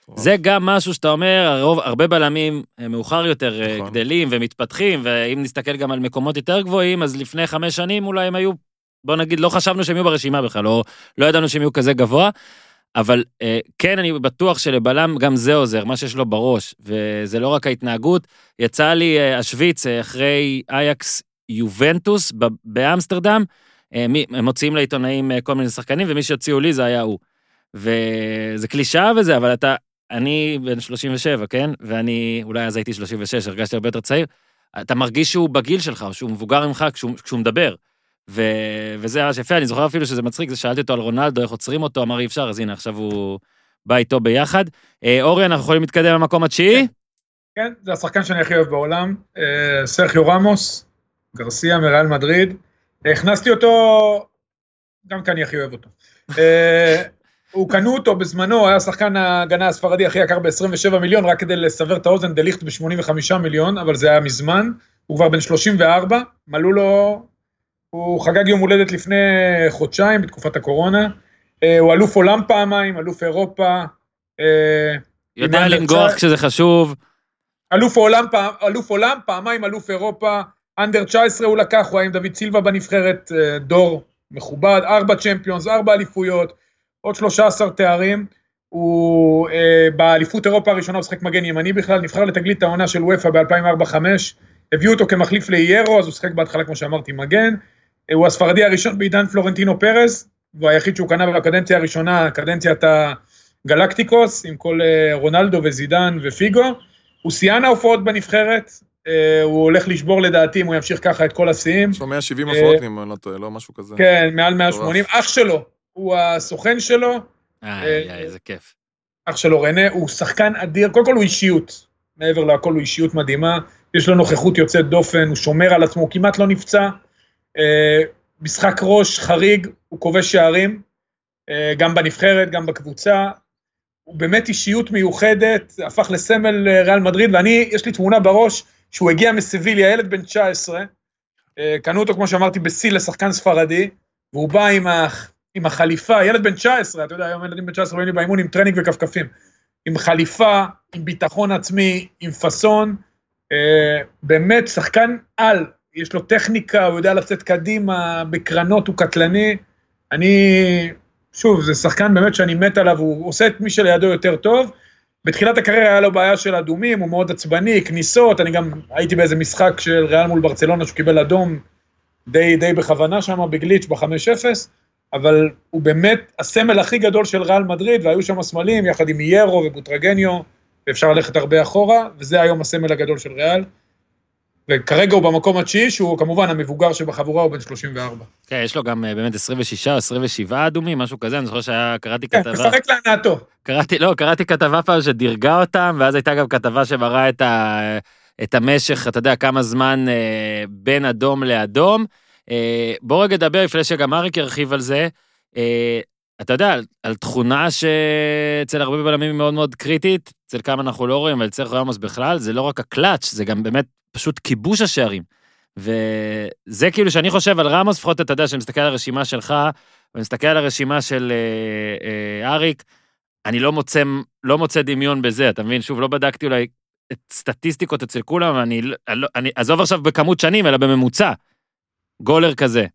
וואו. זה גם משהו שאתה אומר, הרוב, הרבה בלמים מאוחר יותר נכון. גדלים ומתפתחים, ואם נסתכל גם על מקומות יותר גבוהים, אז לפני חמש שנים אולי הם היו, בוא נגיד, לא חשבנו שהם יהיו ברשימה בכלל, לא, לא ידענו שהם יהיו כזה גבוה, אבל אה, כן, אני בטוח שלבלם גם זה עוזר, מה שיש לו בראש, וזה לא רק ההתנהגות. יצא לי אה, השוויץ אה, אחרי אייקס יובנטוס ב- באמסטרדם, אה, מי- הם מוציאים לעיתונאים אה, כל מיני שחקנים, ומי שהוציאו לי זה היה הוא. וזה קלישאה וזה, אבל אתה, אני בן 37, כן? ואני, אולי אז הייתי 36, הרגשתי הרבה יותר צעיר. אתה מרגיש שהוא בגיל שלך, שהוא מבוגר ממך כשהוא, כשהוא מדבר. ו... וזה ממש יפה, אני זוכר אפילו שזה מצחיק, זה שאלתי אותו על רונלדו, איך עוצרים אותו, אמר אי אפשר, אז הנה, עכשיו הוא בא איתו ביחד. אה, אורי, אנחנו יכולים להתקדם למקום התשיעי? כן, זה השחקן שאני הכי אוהב בעולם, אה, סרחיו רמוס, גרסיה מריאל מדריד. הכנסתי אותו, גם כי אני הכי אוהב אותו. אה, הוא קנו אותו בזמנו, היה שחקן ההגנה הספרדי הכי יקר ב-27 מיליון, רק כדי לסבר את האוזן, דליכט ב-85 מיליון, אבל זה היה מזמן. הוא כבר בן 34, מלאו לו, הוא חגג יום הולדת לפני חודשיים, בתקופת הקורונה. אה, הוא אלוף עולם פעמיים, אלוף אירופה. אה, יודע לנגוח כשזה חשוב. אלוף עולם, פעם- אלוף עולם, פעמיים אלוף אירופה, אנדר 19 הוא לקח, הוא היה עם דוד סילבה בנבחרת, אה, דור מכובד, ארבע צ'מפיונס, ארבע אליפויות, עוד 13 תארים. הוא אה, באליפות אירופה הראשונה הוא שיחק מגן ימני בכלל, נבחר לתגלית העונה של וופא ב-2004-2005, הביאו אותו כמחליף לאיירו, אז הוא שיחק בהתחלה, כמו שאמרתי, מגן. הוא הספרדי הראשון בעידן פלורנטינו פרז, והוא היחיד שהוא קנה בקדנציה הראשונה, קדנציית הגלקטיקוס, עם כל אה, רונלדו וזידן ופיגו. הוא שיאן ההופעות בנבחרת, אה, הוא הולך לשבור לדעתי אם הוא ימשיך ככה את כל השיאים. יש לו 170 אה, הופעות, אם אני לא טועה, לא משהו כזה. כן, מעל 180. אח שלו, הוא הסוכן שלו, איי, איי, איזה כיף. אח שלו רנה, הוא שחקן אדיר, קודם כל הוא אישיות, מעבר להכל הוא אישיות מדהימה, יש לו נוכחות יוצאת דופן, הוא שומר על עצמו, הוא כמעט לא נפצע, משחק ראש חריג, הוא כובש שערים, אה, גם בנבחרת, גם בקבוצה, הוא באמת אישיות מיוחדת, הפך לסמל אה, ריאל מדריד, ואני, יש לי תמונה בראש שהוא הגיע מסביליה, ילד בן 19, אה, קנו אותו, כמו שאמרתי, בשיא לשחקן ספרדי, והוא בא עם, ה, עם החליפה, ילד בן 19, אתה יודע, היום ילדים בן 19 באים לי באימון עם טרנינג וכפכפים, עם חליפה, עם ביטחון עצמי, עם פאסון, אה, באמת שחקן על, יש לו טכניקה, הוא יודע לצאת קדימה, בקרנות הוא קטלני, אני, שוב, זה שחקן באמת שאני מת עליו, הוא עושה את מי שלידו יותר טוב. בתחילת הקריירה היה לו בעיה של אדומים, הוא מאוד עצבני, כניסות, אני גם הייתי באיזה משחק של ריאל מול ברצלונה שהוא קיבל אדום די, די בכוונה שם, בגליץ' ב-5-0, אבל הוא באמת הסמל הכי גדול של ריאל מדריד, והיו שם סמלים יחד עם יירו ובוטרגניו, ואפשר ללכת הרבה אחורה, וזה היום הסמל הגדול של ריאל. וכרגע הוא במקום התשיעי, שהוא כמובן המבוגר שבחבורה, הוא בן 34. כן, יש לו גם אה, באמת 26 או 27 אדומים, משהו כזה, אני זוכר שהיה, קראתי כן, כתבה, משחק להנאתו. קראתי, לא, קראתי כתבה פעם שדירגה אותם, ואז הייתה גם כתבה שמראה את, ה, את המשך, אתה יודע, כמה זמן אה, בין אדום לאדום. אה, בוא רגע נדבר, לפני שגם אריק ירחיב על זה. אה, אתה יודע, על, על תכונה שאצל הרבה בלמים היא מאוד מאוד קריטית, אצל כמה אנחנו לא רואים, אבל אצל רמוס בכלל, זה לא רק הקלאץ', זה גם באמת פשוט כיבוש השערים. וזה כאילו שאני חושב על רמוס, לפחות אתה יודע, שאני מסתכל על הרשימה שלך, ואני מסתכל על הרשימה של אה, אה, אריק, אני לא מוצא, לא מוצא דמיון בזה, אתה מבין? שוב, לא בדקתי אולי את סטטיסטיקות אצל כולם, אני, לא- אני, אני עזוב עכשיו בכמות שנים, אלא בממוצע. גולר כזה.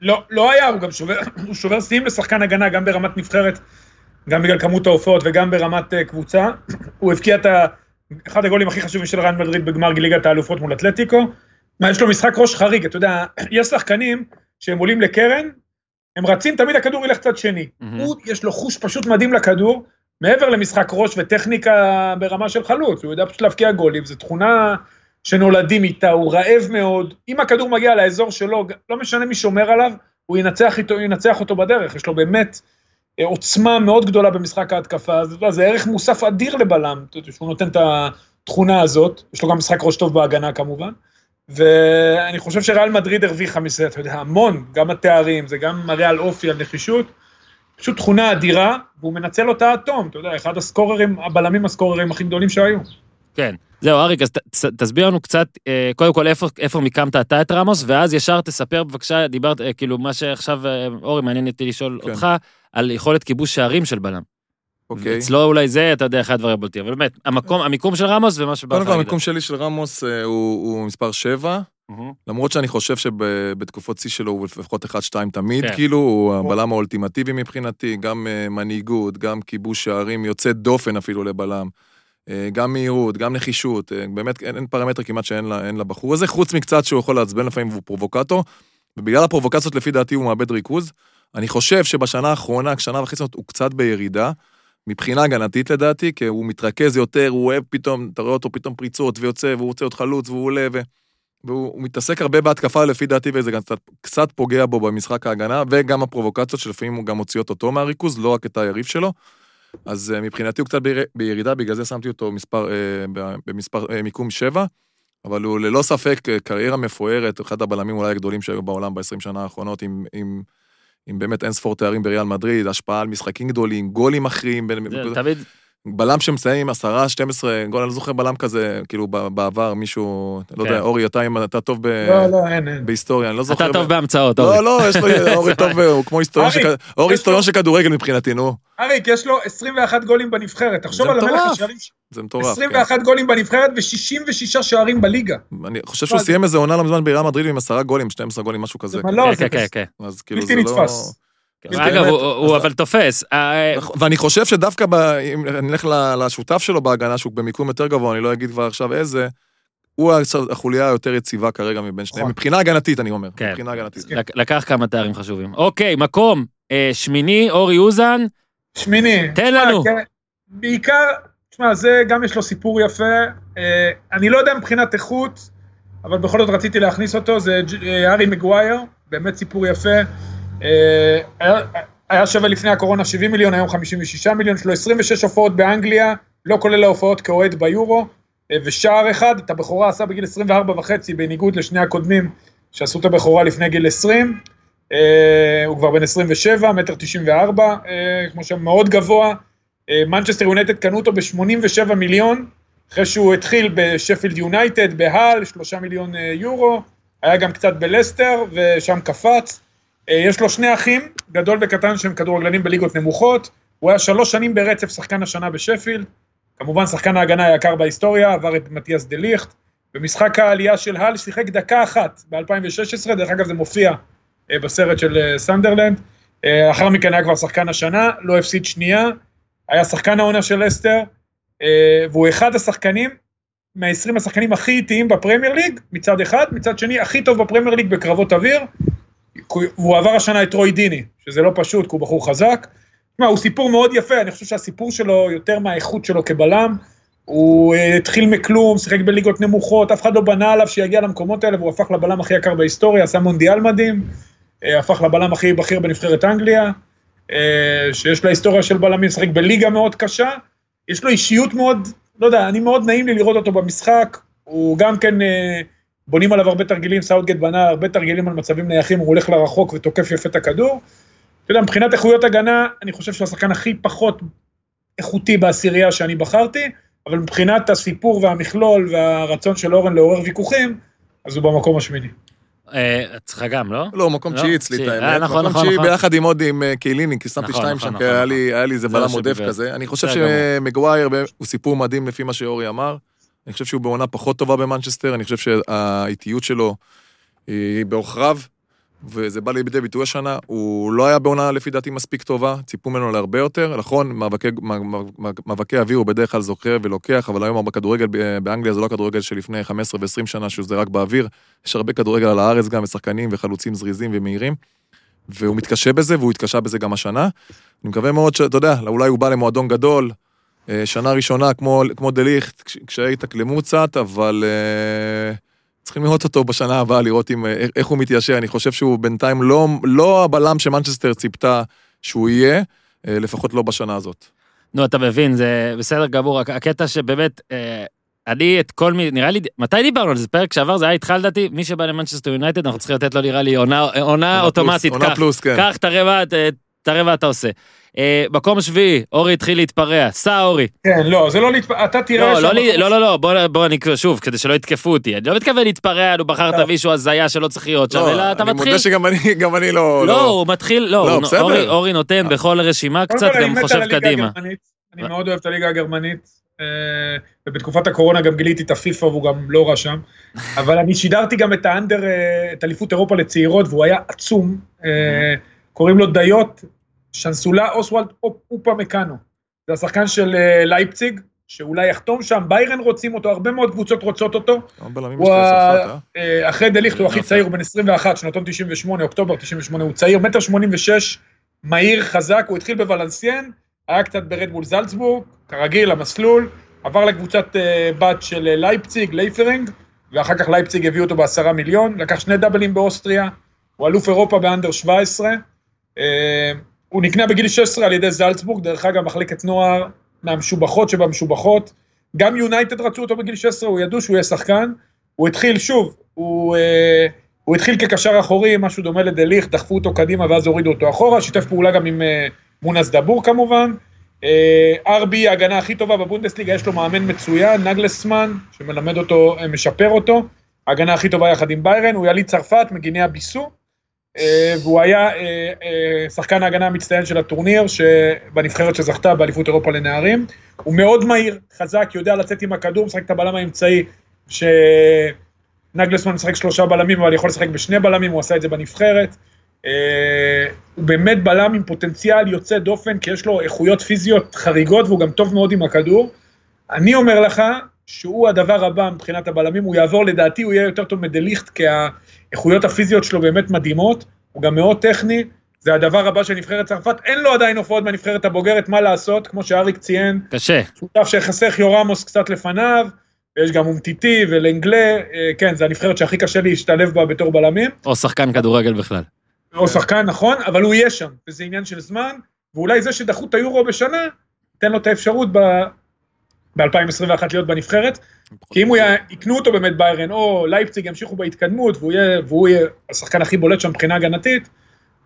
לא, לא היה, הוא גם שובר, הוא שובר שיאים לשחקן הגנה, גם ברמת נבחרת, גם בגלל כמות ההופעות וגם ברמת uh, קבוצה. הוא הבקיע את ה... אחד הגולים הכי חשובים של ריאל מדריד בגמר ליגת האלופות מול אתלטיקו. מה, יש לו משחק ראש חריג, אתה יודע, יש שחקנים שהם עולים לקרן, הם רצים, תמיד הכדור ילך צד שני. מהמם. הוא, יש לו חוש פשוט מדהים לכדור, מעבר למשחק ראש וטכניקה ברמה של חלוץ, הוא יודע פשוט להבקיע גולים, זו תכונה שנולדים איתה, הוא רעב מאוד, אם הכדור מגיע לאזור שלו, לא משנה מי שומר עליו, הוא ינצח, איתו, ינצח אותו בדרך, יש לו באמת עוצמה מאוד גדולה במשחק ההתקפה, יודע, זה ערך מוסף אדיר לבלם, שהוא נותן את התכונה הזאת, יש לו גם משחק ראש טוב בהגנה כמובן, ואני חושב שריאל מדריד הרוויחה מזה, אתה יודע, המון, גם התארים, זה גם מראה על אופי, על נחישות, פשוט תכונה אדירה, והוא מנצל אותה עד תום, אתה יודע, אחד הסקוררים, הבלמים הסקוררים הכי גדולים שהיו. כן. זהו, אריק, אז ת- תסביר לנו קצת, אה, קודם כל, איפה, איפה מיקמת אתה את רמוס, ואז ישר תספר בבקשה, דיברת, אה, כאילו, מה שעכשיו, אה, אורי, מעניין אותי לשאול כן. אותך, על יכולת כיבוש שערים של בלם. אוקיי. אצלו אולי זה, אתה יודע, אחד הדברים הבולטים, אבל באמת, המקום, המיקום של רמוס ומה שבא קודם לך כל. המיקום שלי של רמוס אה, הוא הוא מספר 7, מהמם. למרות שאני חושב שבתקופות שיא שלו הוא לפחות 1-2 תמיד, כן. כאילו, הוא הבלם האולטימטיבי מבחינתי, גם אה, מנהיגות, גם כיבוש שערים יוצא דופן אפילו לבלם. אה, גם מהירות, גם נחישות, באמת אין, אין פרמטר כמעט שאין לה- אין לבחור הזה, חוץ מקצת שהוא יכול לעצבן לפעמים והוא פרובוקטור, ובגלל הפרובוקציות לפי דעתי הוא מאבד ריכוז, אני חושב שבשנה האחרונה, שנה וחצי הוא קצת בירידה, מבחינה הגנתית לדעתי, כי הוא מתרכז יותר, הוא אוהב פתאום, אתה רואה אותו פתאום פריצות ויוצא, והוא רוצה להיות חלוץ, והוא עולה, ו... והוא הוא מתעסק הרבה בהתקפה לפי דעתי, וזה גם קצת, קצת פוגע בו במשחק ההגנה, וגם הפרובוקציות שלפעמים הוא גם מוציאות אותו מהריכוז, לא רק את היריב שלו. אז אה, מבחינתי הוא קצת ביר- בירידה, בגלל זה שמתי אותו מספר, אה, במספר, אה, מיקום 7, אבל הוא ללא ספק קריירה מפוארת, אחד הבלמים אולי הגדולים שהיו בעולם ב-20 שנה האחרונות, עם, עם, עם באמת אין ספור תארים בריאל מדריד, השפעה על משחקים גדולים, גולים בין- זה תמיד, בלם שמסיים עם 10, 12 גול, אני לא זוכר בלם כזה, כאילו בעבר מישהו, לא כן. יודע, אורי, אתה, אם אתה טוב ב... לא, לא, אין, אין. בהיסטוריה, אני לא זוכר. אתה טוב ב- בהמצאות, אורי. לא, לא, יש לו, אורי טוב, הוא כמו היסטוריון של אריק, כ- אורי היסטוריון של כדורגל מבחינתי, נו. אריק, יש לו 21 גולים בנבחרת. תחשוב זה על המלך. השערים, זה מטורף. כן. 21 גולים בנבחרת ו-66 שערים בליגה. אני חושב שהוא סיים איזה עונה לא מזמן בעירה מדריד עם עשרה גולים, 12 גולים, משהו כזה. זה לא, כן, זה כן, כן, כן. אז כאילו בלתי זה לא... נתפס. כן. אגב, הוא- אבל תופס. אה, נכון, ואני חושב שדווקא. אם ל- לשותף שלו בהגנה, שהוא במיקום יותר גבוה, אני לא אגיד כבר עכשיו איזה, הוא החוליה היותר יציבה כרגע מבין שניהם, נכון. מבחינה הגנתית, אני אומר. כן. מבחינה הגנתית. כן. לק- לקח כמה תארים חשובים. אוקיי, מקום אה, שמיני, אורי אוזן, שמיני. תן לנו. בעיקר, תשמע, זה גם יש לו סיפור יפה. אה, אני לא יודע מבחינת איכות, אבל בכל זאת רציתי להכניס אותו, זה הארי מגווייר, באמת סיפור יפה. אה, היה- היה שווה לפני הקורונה 70 מיליון, היום 56 מיליון, יש לו 26 הופעות באנגליה, לא כולל ההופעות כאוהד ביורו, אה, ושער אחד, את הבכורה עשה בגיל 24 וחצי, בניגוד לשני הקודמים שעשו את הבכורה לפני גיל 20. אה, הוא כבר בן 27, מטר 94, אה, כמו שם, מאוד גבוה. אה, מנצ'סטר יונייטד קנו אותו ב-87 מיליון, אחרי שהוא התחיל בשפילד יונייטד, בהל, 3 מיליון אה, יורו, היה גם קצת בלסטר, ושם קפץ. אה, יש לו שני אחים, גדול וקטן שהם כדורגלנים בליגות נמוכות, הוא היה שלוש שנים ברצף שחקן השנה בשפילד, כמובן שחקן ההגנה היקר בהיסטוריה, עבר את מתיאס דה ליכט, במשחק העלייה של הל שיחק דקה אחת ב-2016, דרך אגב זה מופיע אה, בסרט של אה, סנדרלנד, לאחר מכן היה כבר שחקן השנה, לא הפסיד שנייה, היה שחקן העונה של לסטר, אה, והוא אחד השחקנים, מה-20 השחקנים הכי איטיים בפרמייר ליג, מצד אחד, מצד שני, הכי טוב בפרמייר ליג בקרבות אוויר, והוא עבר השנה את טרוי דיני, שזה לא פשוט, כי הוא בחור חזק. תשמע, הוא סיפור מאוד יפה, אני חושב שהסיפור שלו, יותר מהאיכות שלו כבלם, הוא אה, התחיל מכלום, שיחק בליגות נמוכות, אף אחד לא בנה עליו שיגיע למקומות האלה, והוא הפך לבלם הכי יקר בהיסטוריה, עשה מונדיאל מדהים, אה, הפך לבלם הכי בכיר בנבחרת אנגליה, אה, שיש לה היסטוריה של בלמים, שיחק בליגה מאוד קשה, יש לו אישיות מאוד, לא יודע, אני מאוד נעים לי לראות אותו במשחק, הוא גם כן, בונים עליו הרבה תרגילים, סאוטגט בנה הרבה תרגילים על מצבים נייחים, הוא הולך לרחוק ותוקף יפה את הכדור. אתה יודע, מבחינת איכויות הגנה, אני חושב שהוא השחקן הכי פחות איכותי בעשירייה שאני בחרתי, אבל מבחינת הסיפור והמכלול והרצון של אורן לעורר ויכוחים, אז הוא במקום השמיני. אה, אצלך גם, לא? לא, מקום לא? תשיעי אצלי, את. אה, האמת. נכון, מקום נכון, תשיעי נכון. ביחד עם עוד עם אה, קיליני, כי שמתי נכון, שתיים שם, כי היה לי- איזה זה בלם עודף. כזה. אני חושב שמגווייר הוא סיפור מדהים לפי מה שאורי אמר. אני חושב שהוא בעונה פחות טובה במנצ'סטר, אני חושב שהאיטיות שלו היא בעוכריו, וזה בא לידי ביטוי השנה. הוא לא היה בעונה לפי דעתי מספיק טובה, ציפו ממנו להרבה יותר. נכון, מאבקי- מאבק- מאבקי אוויר הוא בדרך כלל זוכר ולוקח, אבל היום בכדורגל ב- באנגליה זה לא הכדורגל שלפני 15 ו-20 שנה, שזה רק באוויר. יש הרבה כדורגל על הארץ גם, ושחקנים וחלוצים זריזים ומהירים. והוא מתקשה בזה, והוא התקשה בזה גם השנה. אני מקווה מאוד שאתה יודע, אולי הוא בא למועדון גדול, אה, שנה ראשונה כמו, כמו דליכט, כש- כשהתאקלמו קצת, אבל אה, צריכים לראות אותו בשנה הבאה, לראות אם, אה, איך הוא מתיישר. אני חושב שהוא בינתיים לא, לא הבלם שמנצ'סטר ציפתה שהוא יהיה, אה, לפחות לא בשנה הזאת. נו, אתה מבין, זה בסדר גמור, הק- הקטע שבאמת, אה, אני את כל מי, נראה לי, מתי דיברנו על זה? פרק שעבר, זה היה איתך לדעתי, מי שבא למנצ'סטר יונייטד, אנחנו צריכים לתת לו נראה לי עונה עונה עונה אוטומטית, עונה פלוס, כן. קח את הרבע, את הרבע אתה עושה. אה, מקום שביעי, אורי התחיל להתפרע, סע אורי. כן, לא, זה לא להתפ... אתה תראה... לא, לא, לי- לא, לא, לא, בוא, בוא נקרא שוב, כדי שלא יתקפו אותי. אני לא מתכוון להתפרע, הוא בחר את לא. מישהו הזיה שלא צריך להיות שם, לא, אלא אתה אני מתחיל... מודה שגם אני, גם אני לא... לא, הוא מתחיל, לא, לא, הוא- בסדר. אורי- אורי נותן בכל רשימה קצת, אני גם חושב קדימה. אני מאוד אוהב את הליגה הגרמנית, אה, ובתקופת הקורונה גם גיליתי את הפיפא והוא גם לא רע שם, אבל אני שידרתי גם את ה under, אה, את אליפות אירופה לצעירות, והוא היה עצום, אה, קוראים לו דאיוט שאנסל אוסוולד אופ- אופמקאנו. זה השחקן של אה, לייפציג, שאולי יחתום שם, ביירן רוצים אותו, הרבה מאוד קבוצות רוצות אותו. הוא אה? אה, אחרי דליכט הוא הכי. צעיר, הוא בן 21, שנתון 98, אוקטובר 98, הוא צעיר, מטר 86, מהיר, חזק, הוא התחיל בוולנסיין, היה קצת ברד בול זלצבורג, כרגיל, המסלול, עבר לקבוצת בת של לייפציג, לייפרינג, ואחר כך לייפציג הביאו אותו בעשרה מיליון, לקח שני דאבלים באוסטריה, הוא אלוף אירופה ב under 17, אה, הוא נקנה בגיל 16 על ידי זלצבורג, דרך אגב, מחלקת נוער מהמשובחות שבמשובחות, גם יונייטד רצו אותו בגיל 16, הוא ידעו שהוא יהיה שחקן, הוא התחיל, שוב, הוא, אה, הוא התחיל כקשר אחורי, משהו דומה לדליך, דחפו אותו קדימה ואז הורידו אותו אחורה, שיתף פעולה גם עם אה, מונס דבור כמובן. אה, ארבי, ההגנה הכי טובה בבונדסליגה, יש לו מאמן מצוין, נגלסמן, שמלמד אותו, אה, משפר אותו. ההגנה הכי טובה יחד עם ביירן, הוא יליד צרפת, מגיני הביסו. אה, והוא היה אה, אה, שחקן ההגנה המצטיין של הטורניר, בנבחרת שזכתה באליפות אירופה לנערים. הוא מאוד מהיר, חזק, יודע לצאת עם הכדור, משחק את הבלם האמצעי, שנגלסמן משחק שלושה בלמים, אבל יכול לשחק בשני בלמים, הוא עשה את זה בנבחרת. הוא באמת בלם עם פוטנציאל יוצא דופן, כי יש לו איכויות פיזיות חריגות, והוא גם טוב מאוד עם הכדור. אני אומר לך שהוא הדבר הבא מבחינת הבלמים, הוא יעבור לדעתי, הוא יהיה יותר טוב מדליכט, כי האיכויות הפיזיות שלו באמת מדהימות, הוא גם מאוד טכני, זה הדבר הבא של נבחרת צרפת, אין לו עדיין הופעות מהנבחרת הבוגרת, מה לעשות, כמו שאריק ציין, קשה. שותף שחסך יורמוס קצת לפניו, ויש גם אומטיטי ולנגלה, אה, כן, זה הנבחרת שהכי קשה להשתלב בה בתור בלמים, או שחקן כדורגל בכלל. או שחקן, נכון, אבל הוא יהיה שם, וזה עניין של זמן, ואולי זה שדחו את היורו בשנה, תן לו את האפשרות ב... ב-2021 להיות בנבחרת, כי אם הוא. יקנו אותו באמת ביירן, או לייפציג ימשיכו בהתקדמות, והוא יהיה, והוא יהיה השחקן הכי בולט שם מבחינה הגנתית,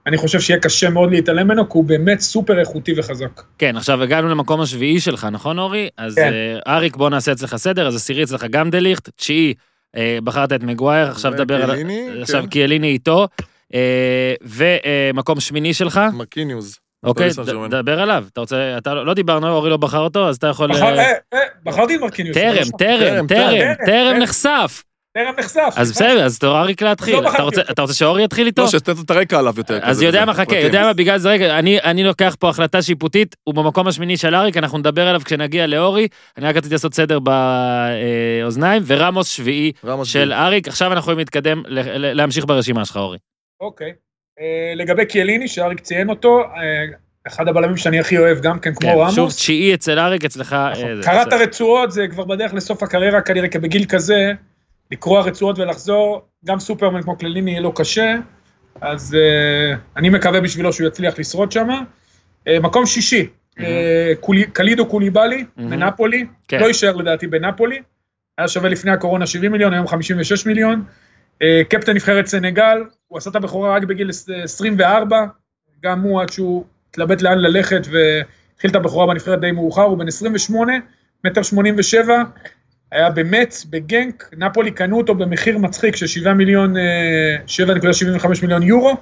אני חושב שיהיה קשה מאוד להתעלם ממנו, כי הוא באמת סופר איכותי וחזק. כן, עכשיו הגענו למקום השביעי שלך, נכון אורי? אז כן. אה, אריק, בוא נעשה אצלך סדר, אז עשירי אצלך גם דליכט, תשיעי, אה, בחרת את מגווייר, עכשיו דבר על... עכשיו כן. קיאליני איתו, אה, ומקום שמיני שלך, מרקיניוז. אוקיי. דבר עליו. אתה רוצה, אתה לא לא דיברנו, אורי לא בחר אותו, אז אתה יכול... בחר, אה, אה, אה, בחרתי את מרקיניוס. טרם, טרם, טרם, טרם. נחשף. טרם נחשף. אז. בסדר, אז תור אריק להתחיל. לא אתה רוצה- שאורי יתחיל איתו? לא, שתתן את הרקע עליו יותר. אז יודע מה, חכה, פרטים. יודע מה, בגלל זה, רגע, אני, אני לוקח פה החלטה שיפוטית, הוא במקום השמיני של אריק, אנחנו נדבר עליו כשנגיע לאורי, אני רק רציתי לעשות סדר באוזניים, ורמוס שביעי של אריק, עכשיו אנחנו יכולים להתקדם, ל- ל- להמשיך ברשימה שלך, אורי. אוקיי. אה, לגבי קיאליני, שאריק ציין אותו, אה, אחד הבלמים שאני הכי אוהב, גם כן כמו כן, רמוס. שוב, תשיעי אצל אריק, אצלך... אה, זה קראת. רצועות, זה כבר בדרך לסוף הקריירה, כנראה, כי בגיל כזה, לקרוע רצועות ולחזור, גם סופרמן כמו קלליני יהיה לו קשה, אז אני מקווה בשבילו שהוא יצליח לשרוד שם. מקום שישי, קלידו קוליבאלי. בנפולי, כן. לא יישאר לדעתי בנפולי, היה שווה לפני הקורונה 70 מיליון, היום 56 מיליון. אה, קפטן נבחרת סנגל, הוא עשה את הבכורה רק בגיל 24, גם הוא עד שהוא התלבט לאן ללכת והתחיל את הבכורה בנבחרת די מאוחר, הוא בן 28, מטר 87, היה במץ, בגנק, נפולי קנו אותו במחיר מצחיק של 7 מיליון, אה, 7.75 מיליון יורו,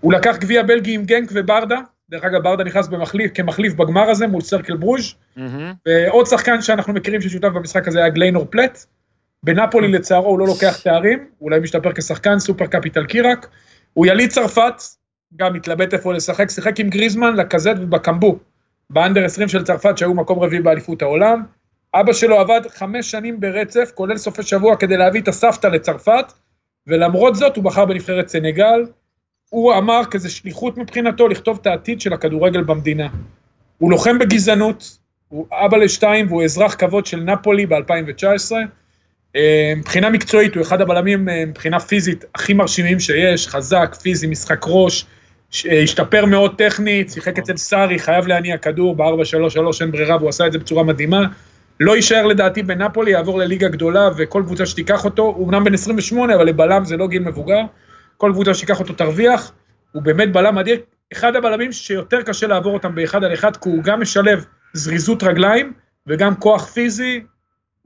הוא לקח גביע בלגי עם גנק וברדה, דרך אגב ברדה נכנס במחליף, כמחליף בגמר הזה מול סרקל ברוז', מהמם. ועוד שחקן שאנחנו מכירים ששותף במשחק הזה היה גליינור פלט. בנפולי לצערו הוא לא לוקח תארים, אולי משתפר כשחקן, סופר קאפ איטלקי רק. הוא יליד צרפת, גם מתלבט איפה לשחק, שיחק עם גריזמן, לקזט ובקמבו, ב under 20 של צרפת שהיו מקום רביעי באליפות העולם. אבא שלו עבד חמש שנים ברצף, כולל סופי שבוע, כדי להביא את הסבתא לצרפת, ולמרות זאת הוא בחר בנבחרת סנגל. הוא אמר כזה שליחות מבחינתו לכתוב את העתיד של הכדורגל במדינה. הוא לוחם בגזענות, הוא אבא לשתיים והוא אזרח כבוד של נפולי ב-2019. אה, מבחינה מקצועית הוא אחד הבלמים אה, מבחינה פיזית הכי מרשימים שיש, חזק, פיזי, משחק ראש, אה, השתפר מאוד טכנית, שיחק אצל סארי, חייב להניע כדור ב-4-3-3, אין ברירה והוא עשה את זה בצורה מדהימה. לא יישאר לדעתי בנפולי, יעבור לליגה גדולה וכל קבוצה שתיקח אותו, הוא אמנם בן 28 אבל לבלם זה לא גיל מבוגר, כל קבוצה שתיקח אותו תרוויח, הוא באמת בלם אדיר, אחד הבלמים שיותר קשה לעבור אותם באחד על אחד, כי הוא גם משלב זריזות רגליים וגם כוח פיזי,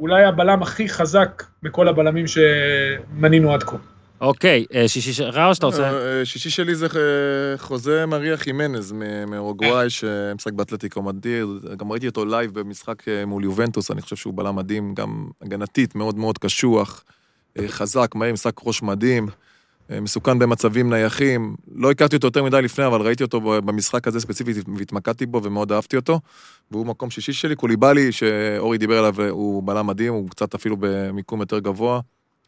אולי הבלם הכי חזק מכל הבלמים שמנינו עד כה. אוקיי, אה, שישי של ראוש, אתה רוצה? אה, שישי שלי זה אה, חוזה מריה חימנז מאורוגוואי, שמשחק באתלטיקו מדריד. גם ראיתי אותו live במשחק אה, מול יובנטוס, אני חושב שהוא בלם מדהים, גם הגנתית, מאוד מאוד קשוח, אה, חזק, מהיר, משחק ראש מדהים. אה, מסוכן במצבים נייחים. לא הכרתי אותו יותר מדי לפני, אבל ראיתי אותו במשחק הזה ספציפית והתמקדתי בו ומאוד אהבתי אותו. והוא מקום שישי שלי. קוליבאלי, שאורי דיבר עליו, הוא בלם מדהים, הוא קצת אפילו במיקום יותר גבוה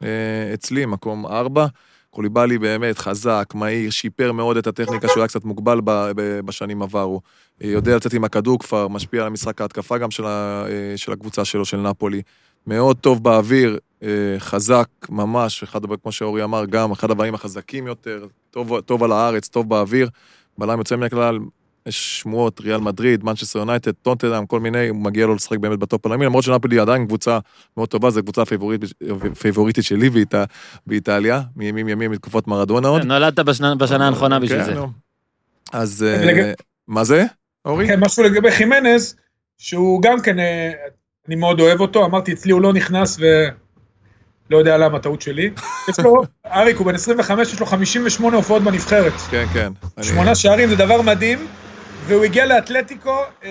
אה, אצלי, מקום ארבע. קוליבאלי באמת חזק, מהיר, שיפר מאוד את הטכניקה שהוא היה קצת מוגבל ב- ב- בשנים עברו. אה, יודע לצאת עם הכדור כבר, משפיע על המשחק ההתקפה גם של, ה- אה, של הקבוצה שלו, של נפולי. מאוד טוב באוויר, אה, חזק ממש, אחד, כמו שאורי אמר, גם אחד הבלמים החזקים יותר, טוב, טוב על הארץ, טוב באוויר. בלם יוצא מן הכלל, יש שמועות, ריאל מדריד, מנצ'סטר יונייטד, טוטנהאם, כל מיני, הוא מגיע לו לשחק באמת בטופ העולמי, למרות שנפולי עדיין קבוצה מאוד טובה, זו קבוצה הפייבוריטית, פייבוריטית שלי באיט, באיטליה, מימים ימים, מתקופות מרדונה עוד. נולדת בשנה בשנה הנכונה בשביל כן, זה. אז אה, מה זה, אורי? כן, משהו לגבי חימנז, שהוא גם כן, אה, אני מאוד אוהב אותו, אמרתי, אצלי הוא לא נכנס ולא יודע למה, טעות שלי. יש לו, אריק, הוא בן 25, יש לו 58 הופעות בנבחרת. כן, כן. אני- שמונה שערים זה דבר מדהים, והוא הגיע לאתלטיקו אה,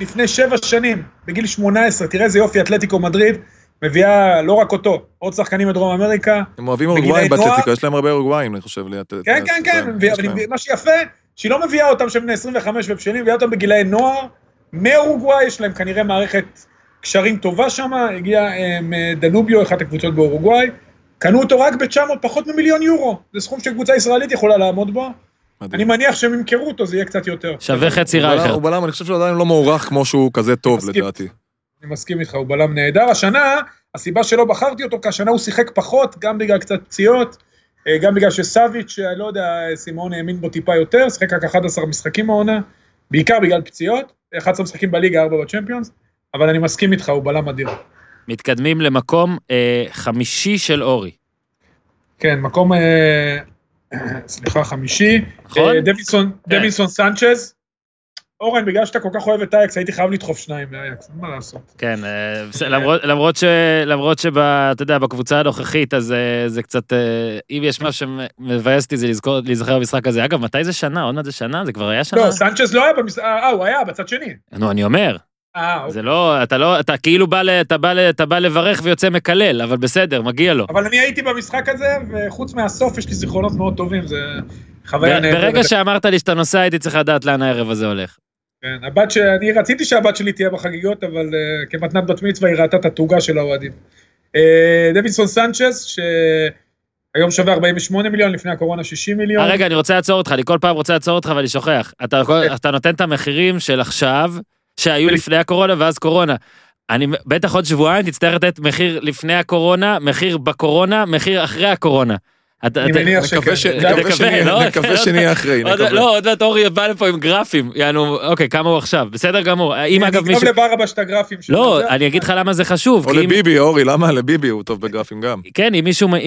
לפני שבע שנים, בגיל 18, תראה איזה יופי אתלטיקו מדריד, מביאה לא רק אותו, עוד שחקנים מדרום אמריקה. הם אוהבים אורוגוואים נוער. באתלטיקה, יש להם הרבה אורוגוואים, אני חושב. ליד- כן, כן, כן, יש אבל. מה שיפה, שהיא לא מביאה אותם שהם בני 25 ובשלים, מביאה אותם בגילאי נוער, מאורוגוואי יש להם כנראה מערכת קשרים טובה שם, הגיע אה, מדנוביו, אחת הקבוצות באורוגוואי, קנו אותו רק ב-900, פחות ממיליון יורו, זה סכום שקבוצה ישראלית יכולה לעמוד בו, מדהים. אני מניח שהם ימכרו אותו, זה יהיה קצת יותר. שווה חצי רייכרד. הוא בלם, אני חושב שהוא עדיין לא מוערך כמו שהוא כזה טוב, מסכים. לדעתי. אני מסכים איתך, הוא בלם נהדר. השנה, הסיבה שלא בחרתי אותו, כי השנה הוא שיחק פחות, גם בגלל קצת פציעות, אה, גם בגלל שסאביץ', אה, לא יודע, סימון האמין בו טיפה יותר, שיחק רק 11 משחקים העונה, בעיקר בגלל פציעות, 11 משחקים בליגה, 4 בצ'מפיונס, אבל אני מסכים איתך, הוא בלם אדיר. מתקדמים למקום אה, חמישי של אורי. כן, מקום, אה, סליחה, חמישי, נכון? אה, דווינסון, כן. דווינסון סנצ'ז. אורן, בגלל שאתה כל כך אוהב את אייקס, הייתי חייב לדחוף שניים מאייקס, אין מה לעשות. כן, אה, למרות- למרות ש... למרות שב... אתה יודע, בקבוצה הנוכחית, אז אה, זה קצת... אה, אם יש משהו שמבאס אותי זה לזכור, להיזכר במשחק הזה. אגב, מתי זה שנה? עוד מעט זה שנה? זה כבר היה שנה? לא, סנצ'ז לא היה במשחק, אה, הוא היה בצד שני. נו, אני אומר. אה, אוקיי. זה לא... אתה לא... אתה כאילו בא אתה בא אתה בא לברך ויוצא מקלל, אבל בסדר, מגיע לו. אבל אני הייתי במשחק הזה, וחוץ מהסוף יש לי זיכרונות מאוד טובים, זה חוויה נהדרת. ברגע שאמרת לי שאתה נוסע, הייתי צריך לדעת לאן הערב הזה הולך. כן, הבת ש... אני רציתי שהבת שלי תהיה בחגיגות, אבל uh, כמתנת בת מצווה היא ראתה את התעוגה של האוהדים. Uh, דווינסון סנצ'ס, שהיום שווה 48 מיליון, לפני הקורונה 60 מיליון. רגע, אני רוצה לעצור אותך, אני כל פעם רוצה לעצור אותך ואני שוכח. אתה אתה נותן את המחירים של עכשיו, שהיו לפני הקורונה ואז קורונה. אני בטח עוד שבועיים תצטרך לתת מחיר לפני הקורונה, מחיר בקורונה, מחיר אחרי הקורונה. אתה- אני אתה- מניח שכן. נקווה שנהיה- נקווה. לא, עוד מעט אורי בא לפה עם גרפים, יענו, אוקיי, כמה הוא עכשיו, בסדר גמור. אם אגב מישהו... אכתוב לברבש את הגרפים שלו. לא, אני אגיד לך למה זה חשוב. או לביבי, אורי, למה? לביבי הוא טוב בגרפים גם. כן, אם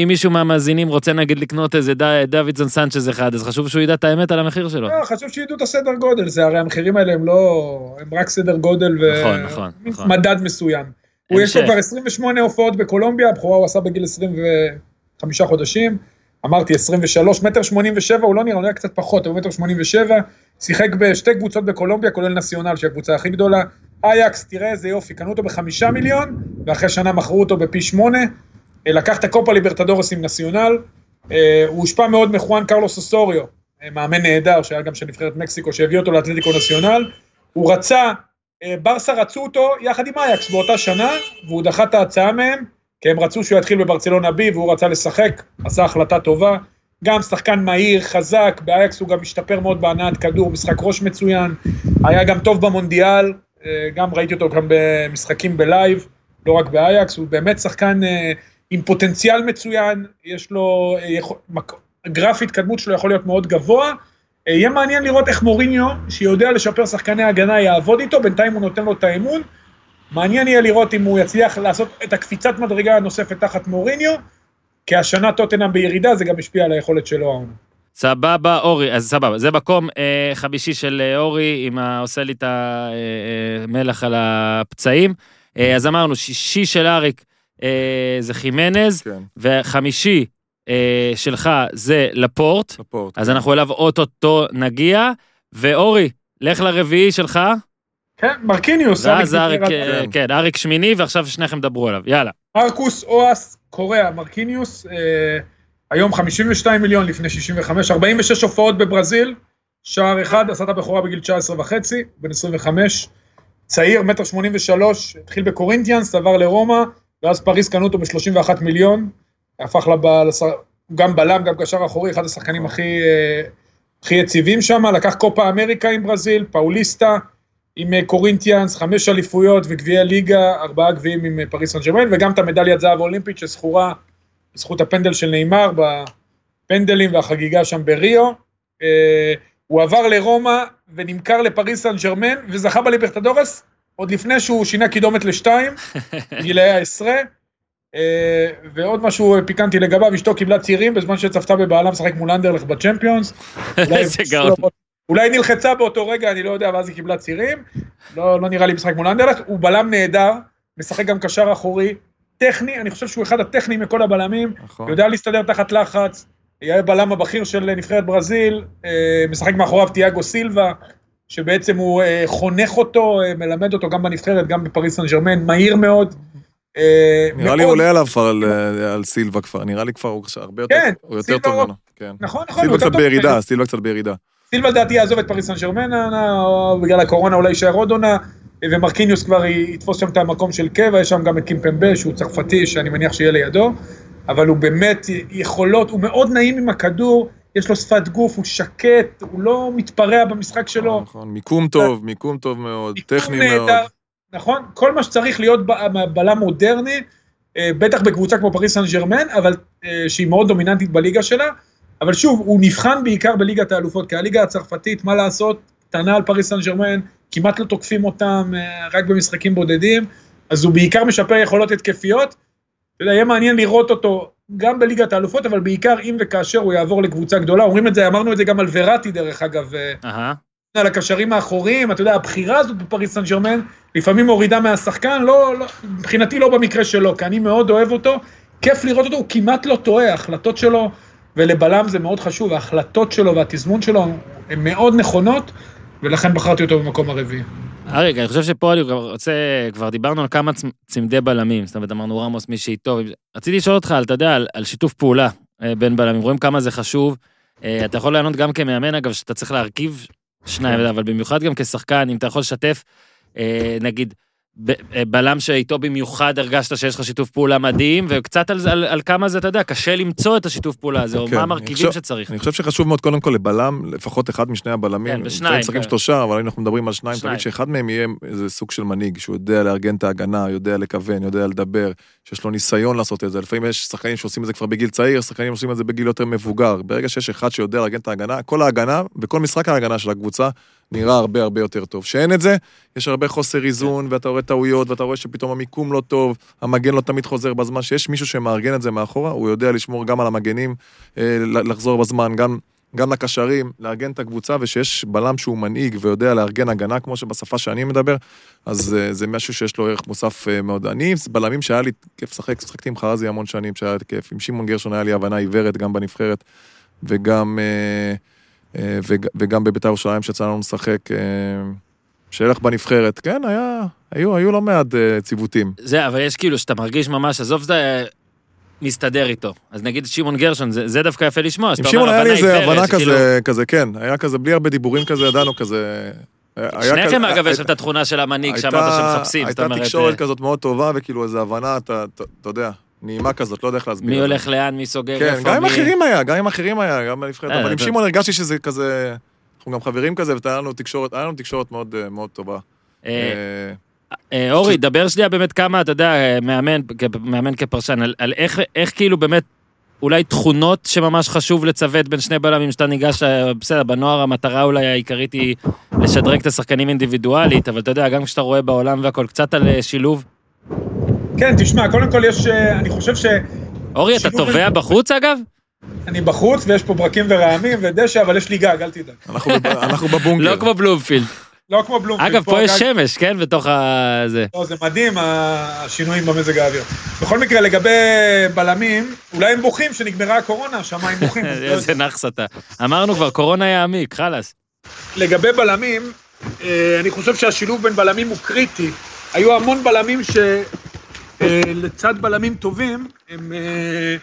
מישהו, מהמאזינים רוצה נגיד לקנות איזה דוידסון סנצ'ז אחד, אז חשוב שהוא ידע את האמת על המחיר שלו. לא, חשוב שידעו את הסדר גודל, זה הרי המחירים האלה הם לא... הם רק סדר גודל ו... נכון, נכון, נכון. מסוים. הוא יש לו. כבר 28 הופעות בקולומביה, הבכורה הוא עשה בגיל 25 חודשים. אמרתי 23, מטר 87, הוא לא נראה, הוא נראה קצת פחות, הוא מטר 87. שיחק בשתי קבוצות בקולומביה, כולל נציונל, שהיא הקבוצה הכי גדולה. אייקס, תראה איזה יופי, קנו אותו בחמישה מיליון, ואחרי שנה מכרו אותו בפי שמונה. אה, לקח את הקופה ליברטדורס עם נציונל. אה, הוא הושפע מאוד מחואן קרלוס אוסוריו, אה, מאמן נהדר, שהיה גם של נבחרת מקסיקו, שהביא אותו לאתלטיקו נציונל. הוא רצה, ברסה רצו אותו יחד עם אייקס באותה שנה, והוא דחה את ההצעה מהם, כי הם רצו שהוא יתחיל בברצלונה בי, והוא רצה לשחק, עשה החלטה טובה. גם שחקן מהיר, חזק, באייקס הוא גם השתפר מאוד בהנעת כדור, משחק ראש מצוין, היה גם טוב במונדיאל, אה, גם ראיתי אותו גם במשחקים ב live, לא רק באייאקס, הוא באמת שחקן אה, עם פוטנציאל מצוין, יש לו, אה, גרף התקדמות שלו יכול להיות מאוד גבוה. יהיה מעניין לראות איך מוריניו, שיודע לשפר שחקני הגנה, יעבוד איתו, בינתיים הוא נותן לו את האמון. מעניין יהיה לראות אם הוא יצליח לעשות את הקפיצת מדרגה הנוספת תחת מוריניו, כי השנה טוטנאם בירידה, זה גם השפיע על היכולת שלו העונה. סבבה, אורי, אז סבבה, זה מקום אה, חמישי של אה, אורי, עם ה... עושה לי את המלח על הפצעים. אה, אז אמרנו, שישי של אריק אה, זה חימנז, כן, וחמישי אה, שלך זה לפורט, לפורט. אז אנחנו אליו אוטוטו נגיע, ואורי, לך לרביעי שלך, כן, מרקיניוס, ואז אריק אה, כן, אריק שמיני, ועכשיו שניכם דברו עליו, יאללה. מרקוס אואס קוריאה, מרקיניוס, אה, היום 52 מיליון לפני 65, 46 הופעות בברזיל, שער אחד, עשה את הבכורה בגיל 19 וחצי, בן 25, צעיר, מטר 83, התחיל בקורינטיאנס, עבר לרומא, ואז פריז קנו אותו ב-31 מיליון, הפך לב... לשר... גם בלם, גם קשר אחורי, אחד השחקנים הכי, אה, הכי יציבים שם, לקח קופה אמריקה עם ברזיל, פאוליסטה, עם אה, קורינטיאנס, חמש אליפויות וגביעי ליגה, ארבעה גביעים עם אה, פריס סן ג'רמן, וגם את המדליית זהב האולימפית שזכורה בזכות הפנדל של נאמר בפנדלים והחגיגה שם בריו. אה, הוא עבר לרומא ונמכר לפריס סן ג'רמן וזכה בליברטדורס עוד לפני שהוא שינה קידומת לשתיים, גילאי העשרה. ועוד משהו פיקנטי לגביו, אשתו קיבלה צעירים בזמן שצפתה בבעלה משחק מול אנדרלך בצ'מפיונס. איזה גאון. אולי נלחצה באותו רגע, אני לא יודע, ואז היא קיבלה צירים. לא, לא נראה לי משחק מול אנדרלך, הוא בלם נהדר, משחק גם קשר אחורי, טכני, אני חושב שהוא אחד הטכניים מכל הבלמים, נכון. יודע להסתדר תחת לחץ, יהיה בלם הבכיר של נבחרת ברזיל, אה, משחק מאחוריו תיאגו סילבה, שבעצם הוא אה, חונך אותו, אה, מלמד אותו גם בנבחרת, גם בפריס סן ג'רמן, מהיר מאוד. אה, נראה לי עולה עליו כבר על, סילבה כבר, נראה לי כבר הוא הרבה יותר, כן, הוא יותר טוב ממנו. כן. נכון, נכון, סילבה קצת. בירידה, סילבה קצת בירידה. סילבה לדעתי יעזוב את פריס סן ג'רמן, העונה, או בגלל הקורונה אולי יישאר עוד עונה, ומרקיניוס כבר יתפוס שם את המקום של קבע, יש שם גם את קימפמבה שהוא צרפתי, שאני מניח שיהיה לידו, אבל הוא באמת יכולות, הוא מאוד נעים עם הכדור, יש לו שפת גוף, הוא שקט, הוא לא מתפרע במשחק שלו. נכון, מיקום טוב, מיקום טוב מאוד, טכני מאוד. נכון? כל מה שצריך להיות בלם מודרני, אה, בטח בקבוצה כמו פריס סן ג'רמן, אבל אה, שהיא מאוד דומיננטית בליגה שלה, אבל שוב, הוא נבחן בעיקר בליגת האלופות, כי הליגה הצרפתית, מה לעשות, קטנה על פריס סן ג'רמן, כמעט לא תוקפים אותם, אה, רק במשחקים בודדים, אז הוא בעיקר משפר יכולות התקפיות. אתה יודע, יהיה מעניין לראות אותו גם בליגת האלופות, אבל בעיקר אם וכאשר הוא יעבור לקבוצה גדולה. אומרים את זה, אמרנו את זה גם על וראטי דרך אגב, אהה. על הקשרים האחוריים, אתה יודע, הבחירה הזאת בפריס סן ג'רמן, לפעמים מורידה מהשחקן, לא, לא, מבחינתי לא במקרה שלו, כי אני מאוד אוהב אותו, כיף לראות אותו, הוא כמעט לא טועה, ההחלטות שלו, ולבלם זה מאוד חשוב, ההחלטות שלו והתזמון שלו הן מאוד נכונות, ולכן בחרתי אותו במקום הרביעי. אריק, אני חושב שפה אני רוצה, כבר דיברנו על כמה צמ- צמדי בלמים, זאת אומרת, אמרנו רמוס, מי שאיתו, רציתי לשאול אותך, אתה יודע, על, על שיתוף פעולה אה, בין בלמים, רואים כמה זה חשוב. אה, אתה יכול לענות גם כמאמן, אגב, שאתה צריך להרכיב שניים, כן. אבל במיוחד גם כשחקן, אם אתה יכול לשתף, אה, נגיד, אה, בלם שאיתו במיוחד הרגשת שיש לך שיתוף פעולה מדהים, וקצת על, על, על כמה זה, אתה יודע, קשה למצוא את השיתוף פעולה הזה, או כן, מה המרכיבים חושב- שצריך. אני חושב שחשוב מאוד קודם כל לבלם, לפחות אחד משני הבלמים. כן, ושניים, לפעמים משחקים כן. שלושה, אבל אם אנחנו מדברים על שניים, שניים. תמיד שאחד מהם יהיה איזה סוג של מנהיג, שהוא יודע לארגן את ההגנה, יודע לכוון, יודע לדבר, שיש לו ניסיון לעשות את זה. לפעמים יש שחקנים שעושים את זה כבר בגיל צעיר, שחקנים עושים את זה בגיל יותר מבוגר. ברגע שיש אחד שיודע לארגן את ההגנה, כל ההגנה וכל משחק ההגנה של הקבוצה נראה הרבה הרבה יותר טוב. שאין את זה, יש הרבה חוסר איזון, ואתה רואה טעויות, ואתה רואה שפתאום המיקום לא טוב, המגן לא תמיד חוזר בזמן, שיש מישהו שמארגן את זה מאחורה, הוא יודע לשמור גם על המגנים, אה, לחזור בזמן, גם, גם לקשרים, לארגן את הקבוצה, ושיש בלם שהוא מנהיג ויודע לארגן הגנה, כמו שבשפה שאני מדבר, אז אה, זה משהו שיש לו ערך מוסף אה, מאוד. אני, בלמים שהיה לי כיף לשחק, שחקתי עם חרזי המון שנים, שהיה לי כיף. עם שמעון גרשון היה לי הבנה עיוורת גם בנבחרת, וגם, אה, וגם בבית"ר ירושלים שיצא לנו לשחק. אה, שילך בנבחרת, כן, היה, היו, היו לא מעט אה, ציוותים. זה, אבל יש כאילו, שאתה מרגיש ממש, עזוב זה, מסתדר איתו. אז נגיד שמעון גרשון, זה, זה דווקא יפה לשמוע, עם שאתה שמעון אומר, היה לי איזה עיוורת, הבנה שכאילו- כזה, כזה, כן, היה כזה, בלי הרבה דיבורים כזה, ידענו כזה... שניכם כזה- אגב יש הייתה- את התכונה של המנהיג הייתה- שאמרת שמחפשים, זאת הייתה אומרת, תקשורת אה, כזאת מאוד טובה, וכאילו איזו הבנה, אתה אתה- אתה יודע, נעימה כזאת, לא יודע איך להסביר. מי. הולך לאן, מי סוגר כן, איפה, גם עם מי... אחרים היה, גם עם אחרים היה, גם בנבחרת, אה, אבל עם אתה- שמעון הרגשתי שזה כזה... אנחנו גם חברים כזה, והייתה לנו תקשורת, היה לנו תקשורת מאוד אה, מאוד טובה. אה, אה, אה, אורי, דבר שנייה באמת כמה, אתה יודע, אה, מאמן, מאמן כפרשן, על, על איך, איך כאילו באמת, אולי תכונות שממש חשוב לצוות בין שני בלמים, שאתה ניגש, אה, בסדר, בנוער המטרה אולי העיקרית היא לשדרג את השחקנים אינדיבידואלית, אבל אתה יודע, גם כשאתה רואה בעולם והכל, קצת על אה, שילוב. כן, תשמע, קודם כל יש, אה, אני חושב שאני אורי, אתה תובע בחוץ אגב? בחוץ ויש פה ברקים ורעמים ודשא, אבל יש לי גג, אל תדאג. אנחנו בב- אנחנו בבונקר. לא כמו בלומפילד. לא כמו בלומפילד. אגב, פה יש שמש, כן? בתוך ה... זה. לא, זה מדהים, השינויים במזג האוויר. בכל מקרה, לגבי בלמים, אולי הם בוכים שנגמרה הקורונה, השמיים בוכים. לא איזה נאחס אתה. אמרנו כבר, קורונה יעמיק, חלאס. לגבי בלמים, אה, אני חושב שהשילוב בין בלמים הוא קריטי. היו המון בלמים שלצד בלמים טובים, הם, אה,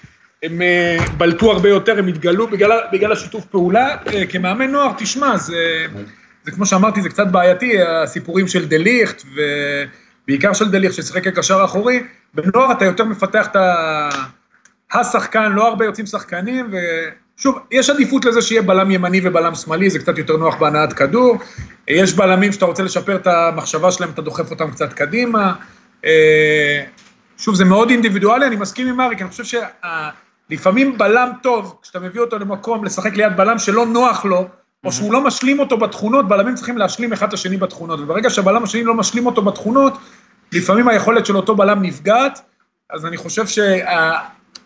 הם אה, בלטו הרבה יותר, הם התגלו בגלל, בגלל השיתוף פעולה. אה, כמאמן נוער, תשמע, זה, זה כמו שאמרתי, זה קצת בעייתי, הסיפורים של דה ליכט, ובעיקר של דה ליכט, ששיחק כקשר אחורי. בנוער אתה יותר מפתח את ה... השחקן, לא הרבה יוצאים שחקנים, ושוב, יש עדיפות לזה שיהיה בלם ימני ובלם שמאלי, זה קצת יותר נוח בהנעת כדור. יש בלמים שאתה רוצה לשפר את המחשבה שלהם, אתה דוחף אותם קצת קדימה. שוב, זה מאוד אינדיבידואלי, אני מסכים עם אריק, אני חושב שלפעמים בלם טוב, כשאתה מביא אותו למקום לשחק ליד בלם שלא נוח לו, או שהוא לא משלים אותו בתכונות, בלמים צריכים להשלים אחד את השני בתכונות, וברגע שהבלם השני לא משלים אותו בתכונות, לפעמים היכולת של אותו בלם נפגעת, אז אני חושב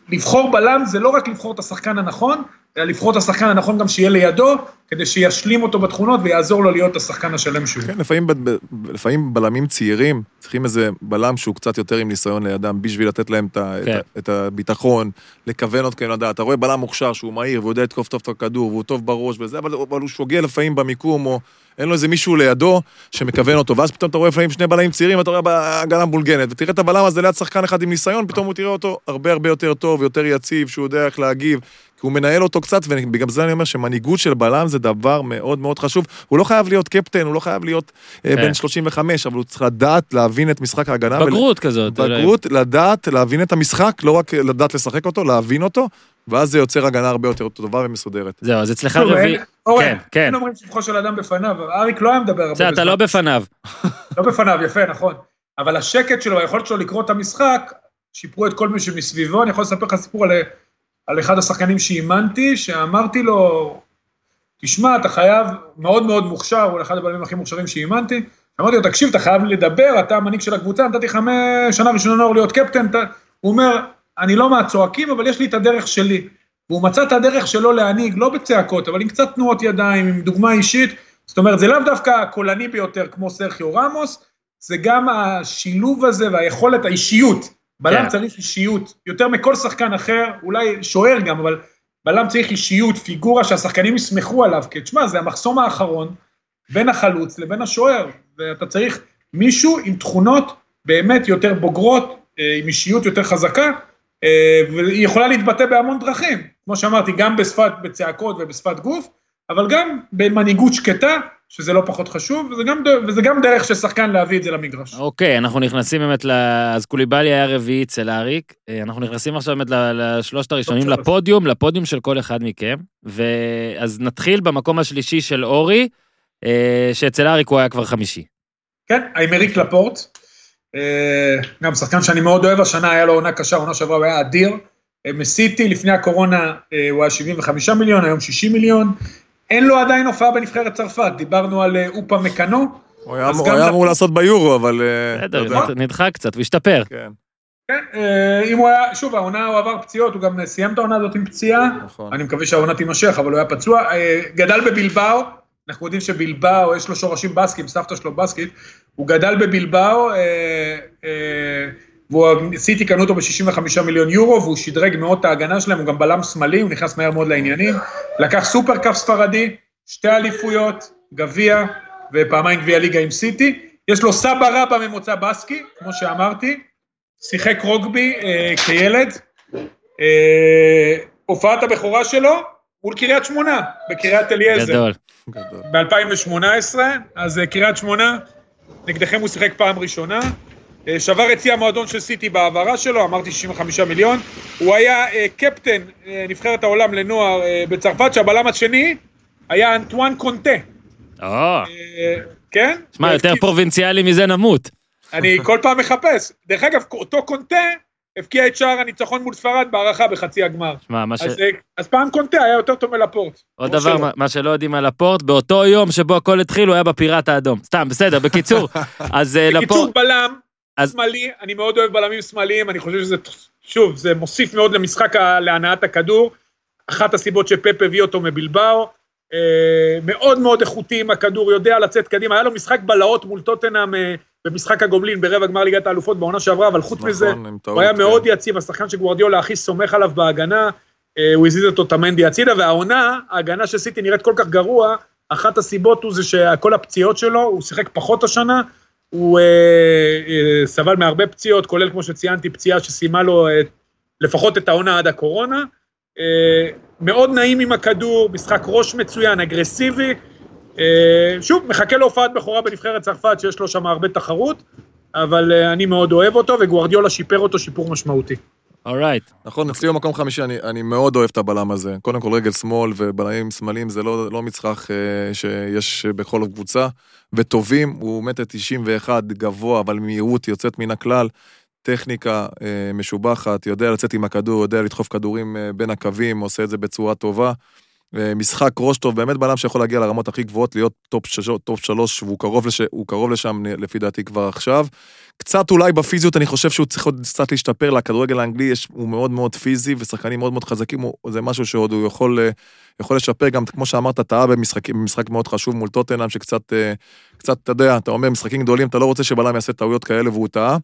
שלבחור בלם זה לא רק לבחור את השחקן הנכון, אלא לבחור את השחקן הנכון גם שיהיה לידו, כדי שישלים אותו בתכונות ויעזור לו להיות השחקן השלם שהוא. כן, לפעמים, לפעמים בלמים צעירים צריכים איזה בלם שהוא קצת יותר עם ניסיון לידם, בשביל לתת להם את, כן. את, את הביטחון, לכוון אותם לדעת. אתה רואה בלם מוכשר שהוא מהיר והוא יודע לתקוף טוב את הכדור והוא טוב בראש וזה, אבל, אבל הוא שוגע לפעמים במיקום, או אין לו איזה מישהו לידו שמכוון אותו, ואז פתאום אתה רואה לפעמים שני בלמים צעירים, ואתה רואה בהגנה מבולגנת, ותראה את הבלם הזה ליד שחקן אחד עם ניסיון, פתאום הוא תראה אותו הרבה הרבה יותר טוב, יותר יציב, שהוא יודע איך להגיב. כי הוא מנהל אותו קצת, ובגלל זה אני אומר שמנהיגות של בלם זה דבר מאוד מאוד חשוב. הוא לא חייב להיות קפטן, הוא לא חייב להיות אה, כן. בן 35, אבל הוא צריך לדעת להבין את משחק ההגנה. ול- בגרות כזאת. בגרות, לדעת, להבין את המשחק, לא רק לדעת לשחק אותו, להבין אותו, ואז זה יוצר הגנה הרבה יותר טובה ומסודרת. זהו, אז אצלך רביעי... אורן, כן, כן. אין אומרים שבחו של אדם בפניו, אריק לא היה מדבר הרבה בסדר, אתה לא בפניו. לא בפניו, יפה, נכון. אבל השקט שלו, היכולת שלו לקרוא את המשחק, שיפרו את כל מי שמסביבו. אני יכול לספר לך סיפור על, על אחד השחקנים שאימנתי, שאמרתי לו, תשמע, אתה חייב, מאוד מאוד מוכשר, הוא אחד הבלמים הכי מוכשרים שאימנתי. אמרתי לו, תקשיב, אתה חייב לדבר, אתה המנהיג של הקבוצה, נתתי לך שנה ראשונה נוער להיות קפטן. אתה... הוא אומר, אני לא מהצועקים, אבל יש לי את הדרך שלי. והוא מצא את הדרך שלו להנהיג, לא בצעקות, אבל עם קצת תנועות ידיים, עם דוגמה אישית. זאת אומרת, זה לאו דווקא הקולני ביותר כמו סרחיו רמוס, זה גם השילוב הזה והיכולת, האישיות. בלם כן. צריך אישיות, יותר מכל שחקן אחר, אולי שוער גם, אבל בלם צריך אישיות, פיגורה שהשחקנים יסמכו עליו, כי תשמע, זה המחסום האחרון בין החלוץ לבין השוער, ואתה צריך מישהו עם תכונות באמת יותר בוגרות, אה, עם אישיות יותר חזקה, אה, והיא יכולה להתבטא בהמון דרכים, כמו שאמרתי, גם בשפת, בצעקות ובשפת גוף, אבל גם במנהיגות שקטה, שזה לא פחות חשוב, וזה גם, וזה גם דרך של שחקן להביא את זה למגרש. אוקיי, אנחנו נכנסים באמת ל... אז קוליבאלי היה רביעי אצל אריק. אה, אנחנו נכנסים עכשיו באמת לשלושת הראשונים. לפודיום, לפודיום של כל אחד מכם. ואז נתחיל במקום השלישי של אורי, אה, שאצל אריק הוא היה כבר חמישי. כן, האמריק לפורט. אה, גם שחקן שאני מאוד אוהב, השנה היה לו עונה קשה, עונה שעברה הוא היה אדיר. מסיטי, לפני הקורונה הוא היה 75 מיליון, היום 60 מיליון. אין לו עדיין הופעה בנבחרת צרפת, דיברנו על אה, אופה מקאנו. הוא היה אמור לעשות ביורו, אבל... אה, בסדר, נדחה קצת, הוא השתפר. כן, כן, אה, אם הוא היה, שוב, העונה הוא עבר פציעות, הוא גם סיים את העונה הזאת עם פציעה. נכון. אני מקווה שהעונה תימשך, אבל הוא היה פצוע. גדל בבלבאו, אנחנו יודעים שבלבאו, יש לו שורשים בסקים, סבתא שלו בסקית. הוא גדל בבלבאו, וסיטי קנו אותו ב-65 מיליון יורו, והוא שדרג מאוד את ההגנה שלהם, הוא גם בלם שמאלי, הוא נכנס מהר מאוד לעניינים. לקח סופרקאפ ספרדי, שתי אליפויות, גביע, ופעמיים גביע ליגה עם סיטי. יש לו סבא רבא ממוצא בסקי, כמו שאמרתי. שיחק רוגבי אה, כילד. אה, הופעת הבכורה שלו מול קריית שמונה, בקריית אליעזר. גדול. גדול. ב-2018, אז אה, קריית שמונה, נגדכם הוא שיחק פעם ראשונה. אה, שבר את שיא המועדון של סיטי בהעברה שלו, אמרתי 65 מיליון. הוא היה אה, קפטן אה, נבחרת העולם לנוער בצרפת, שהבלם השני היה אנטואן קונטה. אה, כן? שמע, יותר פרובינציאלי מזה נמות. אני כל פעם מחפש. דרך אגב, אותו קונטה הבקיע את שער הניצחון מול ספרד בהערכה בחצי הגמר. שמע, מה ש... אז, אז פעם קונטה היה יותר טוב מלפורט. עוד דבר. מה- מה שלא יודעים על לפורט, באותו יום שבו הכל התחיל, הוא היה בפיראט האדום. סתם, בסדר, בקיצור. אז אה, בקיצור, לפורט... בלם אז- שמאלי, אני מאוד אוהב בלמים שמאליים, אני חושב שזה, שוב, זה מוסיף מאוד למשחק, להנעת הכדור. אחת הסיבות שפפ הביא אותו מבלבאו. אה, מאוד מאוד איכותי עם הכדור, יודע לצאת קדימה. היה לו משחק בלהות מול טוטנאם אה, במשחק הגובלין ברבע גמר ליגת האלופות בעונה שעברה, אבל חוץ מזה, נכון, טעות, הוא היה כן. מאוד יציב, השחקן שגוורדיולה הכי סומך עליו בהגנה, אה, הוא הזיז את אוטמנדי הצידה, והעונה, ההגנה של סיטי נראית כל כך גרוע, אחת הסיבות הוא זה שכל הפציעות שלו, הוא שיחק פחות השנה, הוא אה, אה, סבל מהרבה פציעות, כולל כמו שציינתי, פציעה שסיימה לו, אה, לפחות את העונה עד הקורונה. אה, מאוד נעים עם הכדור, משחק ראש מצוין, אגרסיבי. אה, שוב, מחכה להופעת בכורה בנבחרת צרפת, שיש לו שם הרבה תחרות, אבל אה, אני מאוד אוהב אותו, וגוארדיולה שיפר אותו שיפור משמעותי. אורייט. נכון, אצלי במקום חמישי, אני, אני מאוד אוהב את הבלם הזה. קודם כל רגל שמאל ובלמים שמאליים זה לא, לא מצרך אה, שיש בכל קבוצה, וטובים, הוא מטר 91, גבוה, אבל מהירות יוצאת מן הכלל. טכניקה אה, משובחת, יודע לצאת עם הכדור, יודע לדחוף כדורים אה, בין הקווים, עושה את זה בצורה טובה. אה, משחק ראש טוב, באמת בלם שיכול להגיע לרמות הכי גבוהות, להיות טופ, שש, טופ שלוש, והוא קרוב, לש, קרוב לשם לפי דעתי כבר עכשיו. קצת אולי בפיזיות, אני חושב שהוא צריך עוד קצת להשתפר, לכדורגל האנגלי יש, הוא מאוד מאוד פיזי, ושחקנים מאוד מאוד חזקים, הוא, זה משהו שעוד הוא יכול, אה, יכול לשפר, גם כמו שאמרת, טעה במשחק, במשחק מאוד חשוב מול טוטנאם, שקצת, אה, קצת, אתה יודע, אתה אומר, משחקים גדולים, אתה לא רוצה שבלם יעשה טעויות כאלה והוא טעה.